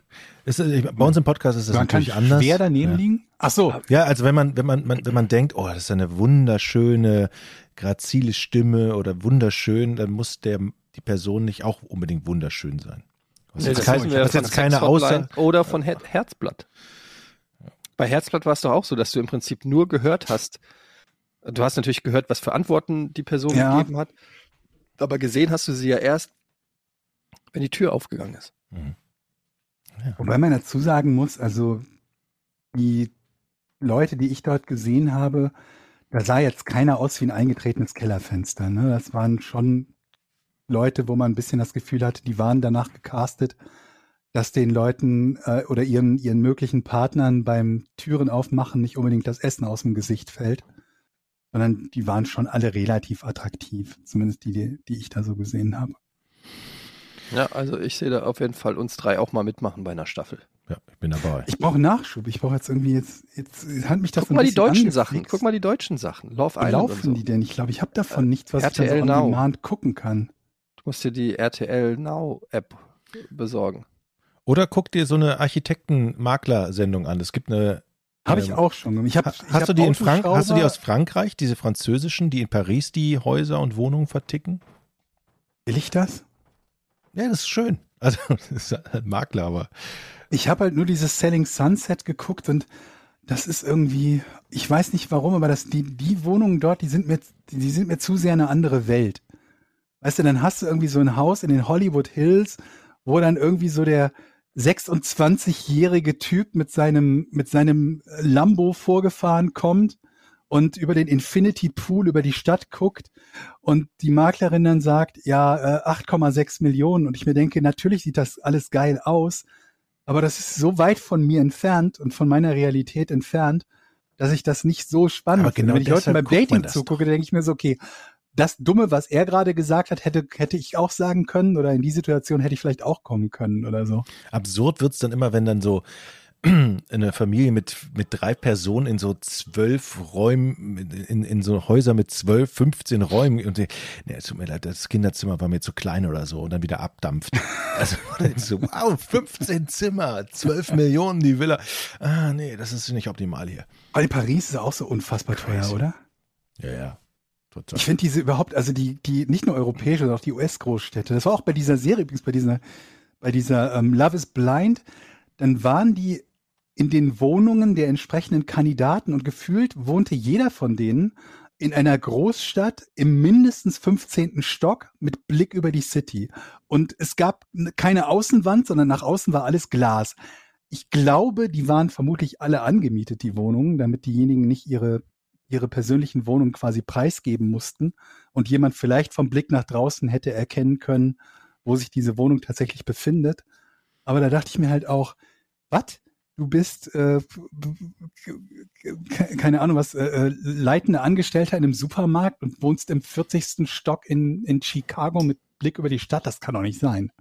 Ist, bei uns im Podcast ist das Man kann natürlich anders. schwer daneben ja. liegen. Ach so, Ja, also wenn man, wenn man, man, wenn man denkt, oh, das ist eine wunderschöne, grazile Stimme oder wunderschön, dann muss der, die Person nicht auch unbedingt wunderschön sein. Was Nee, jetzt, das kein, was jetzt keine Aussage. Oder von Her Herzblatt. Bei Herzblatt war es doch auch so, dass du im Prinzip nur gehört hast. Du hast natürlich gehört, was für Antworten die Person Ja. gegeben hat. Aber gesehen hast du sie ja erst, wenn die Tür aufgegangen ist. Wobei man dazu sagen muss, also die Leute, die ich dort gesehen habe, da sah jetzt keiner aus wie ein eingetretenes Kellerfenster. Ne? Das waren schon Leute, wo man ein bisschen das Gefühl hatte, die waren danach gecastet, dass den Leuten äh, oder ihren, ihren möglichen Partnern beim Türen aufmachen nicht unbedingt das Essen aus dem Gesicht fällt, sondern die waren schon alle relativ attraktiv, zumindest die, die, die ich da so gesehen habe. Ja, also ich sehe da auf jeden Fall uns drei auch mal mitmachen bei einer Staffel. Ja, ich bin dabei. Ich brauche Nachschub. Ich brauche jetzt irgendwie jetzt, jetzt hat mich das Guck so ein mal die deutschen Sachen. angefixt. Guck mal die deutschen Sachen. Love Wie Island und laufen so. die denn? Ich glaube, ich habe davon nichts, was RTL ich dann so Now. on demand gucken kann. Du musst dir die RTL Now App besorgen. Oder guck dir so eine Architekten-Makler-Sendung an. Es gibt eine. Habe ich ähm, auch schon. Ich hab, ha- ich hast hab du die in Frank Hast du die aus Frankreich, diese französischen, die in Paris die Häuser und Wohnungen verticken? Will ich das? Ja, das ist schön. Also, das ist halt Makler, aber Ich habe halt nur dieses Selling Sunset geguckt und das ist irgendwie, ich weiß nicht warum, aber das, die, die Wohnungen dort, die sind mir, die sind mir zu sehr eine andere Welt. Weißt du, dann hast du irgendwie so ein Haus in den Hollywood Hills, wo dann irgendwie so der, 26-jährige Typ mit seinem, mit seinem Lambo vorgefahren kommt und über den Infinity Pool über die Stadt guckt und die Maklerin dann sagt, ja, äh, 8,6 Millionen und ich mir denke, natürlich sieht das alles geil aus, aber das ist so weit von mir entfernt und von meiner Realität entfernt, dass ich das nicht so spannend Aber finde. genau Wenn ich deshalb beim Dating zugucke, denke ich mir so, okay, das Dumme, was er gerade gesagt hat, hätte, hätte ich auch sagen können oder in die Situation hätte ich vielleicht auch kommen können oder so. Absurd wird's dann immer, wenn dann so eine Familie mit, mit drei Personen in so zwölf Räumen, in, in so Häuser mit zwölf, 15 Räumen und die, nee, es tut mir leid, das Kinderzimmer war mir zu klein oder so und dann wieder abdampft. Also so, wow, 15 Zimmer, 12 Millionen die Villa. Ah, nee, das ist nicht optimal hier. Aber in Paris ist auch so unfassbar teuer, Crazy. oder? Ja, ja. Total. Ich finde diese überhaupt, also die, die nicht nur europäische, sondern auch die US-Großstädte. Das war auch bei dieser Serie übrigens, bei dieser, bei dieser ähm, Love is Blind. Dann waren die in den Wohnungen der entsprechenden Kandidaten und gefühlt wohnte jeder von denen in einer Großstadt im mindestens 15. Stock mit Blick über die City. Und es gab keine Außenwand, sondern nach außen war alles Glas. Ich glaube, die waren vermutlich alle angemietet, die Wohnungen, damit diejenigen nicht ihre, ihre persönlichen Wohnungen quasi preisgeben mussten und jemand vielleicht vom Blick nach draußen hätte erkennen können, wo sich diese Wohnung tatsächlich befindet. Aber da dachte ich mir halt auch, was? Du bist, äh, ke- keine Ahnung was, äh, äh, leitender Angestellter in einem Supermarkt und wohnst im 40. Stock in, in Chicago mit Blick über die Stadt. Das kann doch nicht sein.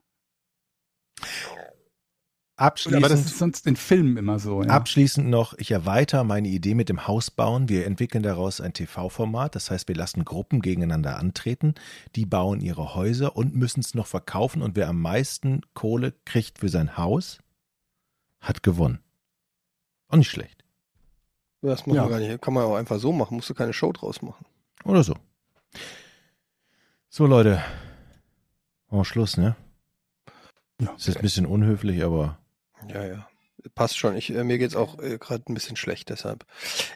Abschließend, Aber das ist sonst in Filmen immer so. Ja. Abschließend noch, ich erweitere meine Idee mit dem Hausbauen. Wir entwickeln daraus ein TV-Format. Das heißt, wir lassen Gruppen gegeneinander antreten. Die bauen ihre Häuser und müssen es noch verkaufen. Und wer am meisten Kohle kriegt für sein Haus, hat gewonnen. Auch nicht schlecht. Das muss Ja. man gar nicht. Kann man auch einfach so machen. Musst du keine Show draus machen. Oder so. So, Leute. Oh, Schluss, ne? Ja. Ist jetzt ein bisschen unhöflich, aber Ja, ja. Passt schon. Ich, äh, mir geht's auch äh, gerade ein bisschen schlecht deshalb.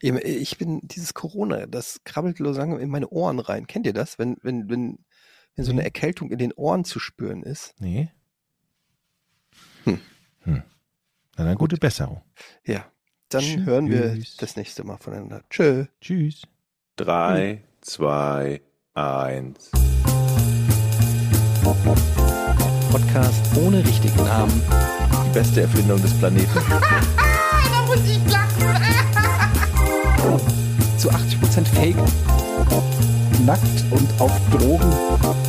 Ich, ich bin dieses Corona, das krabbelt so langsam in meine Ohren rein. Kennt ihr das? Wenn, wenn, wenn, wenn so eine. Erkältung in den Ohren zu spüren ist. nee. Hm. Hm. Na dann gute Besserung. Ja. Dann Tschüss. hören wir das nächste Mal voneinander. Tschö. Tschüss. Drei, zwei, eins. Podcast ohne richtigen Namen. Die beste Erfindung des Planeten. Da muss ich lachen. Zu 80% Fake. Nackt und auf Drogen.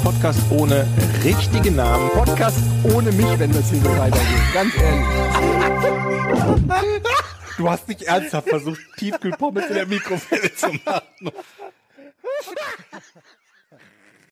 Podcast ohne richtigen Namen. Podcast ohne mich, wenn das hier so weitergeht. Ganz ehrlich. Du hast nicht ernsthaft versucht, Tiefkühlpommes in der Mikrowelle zu machen.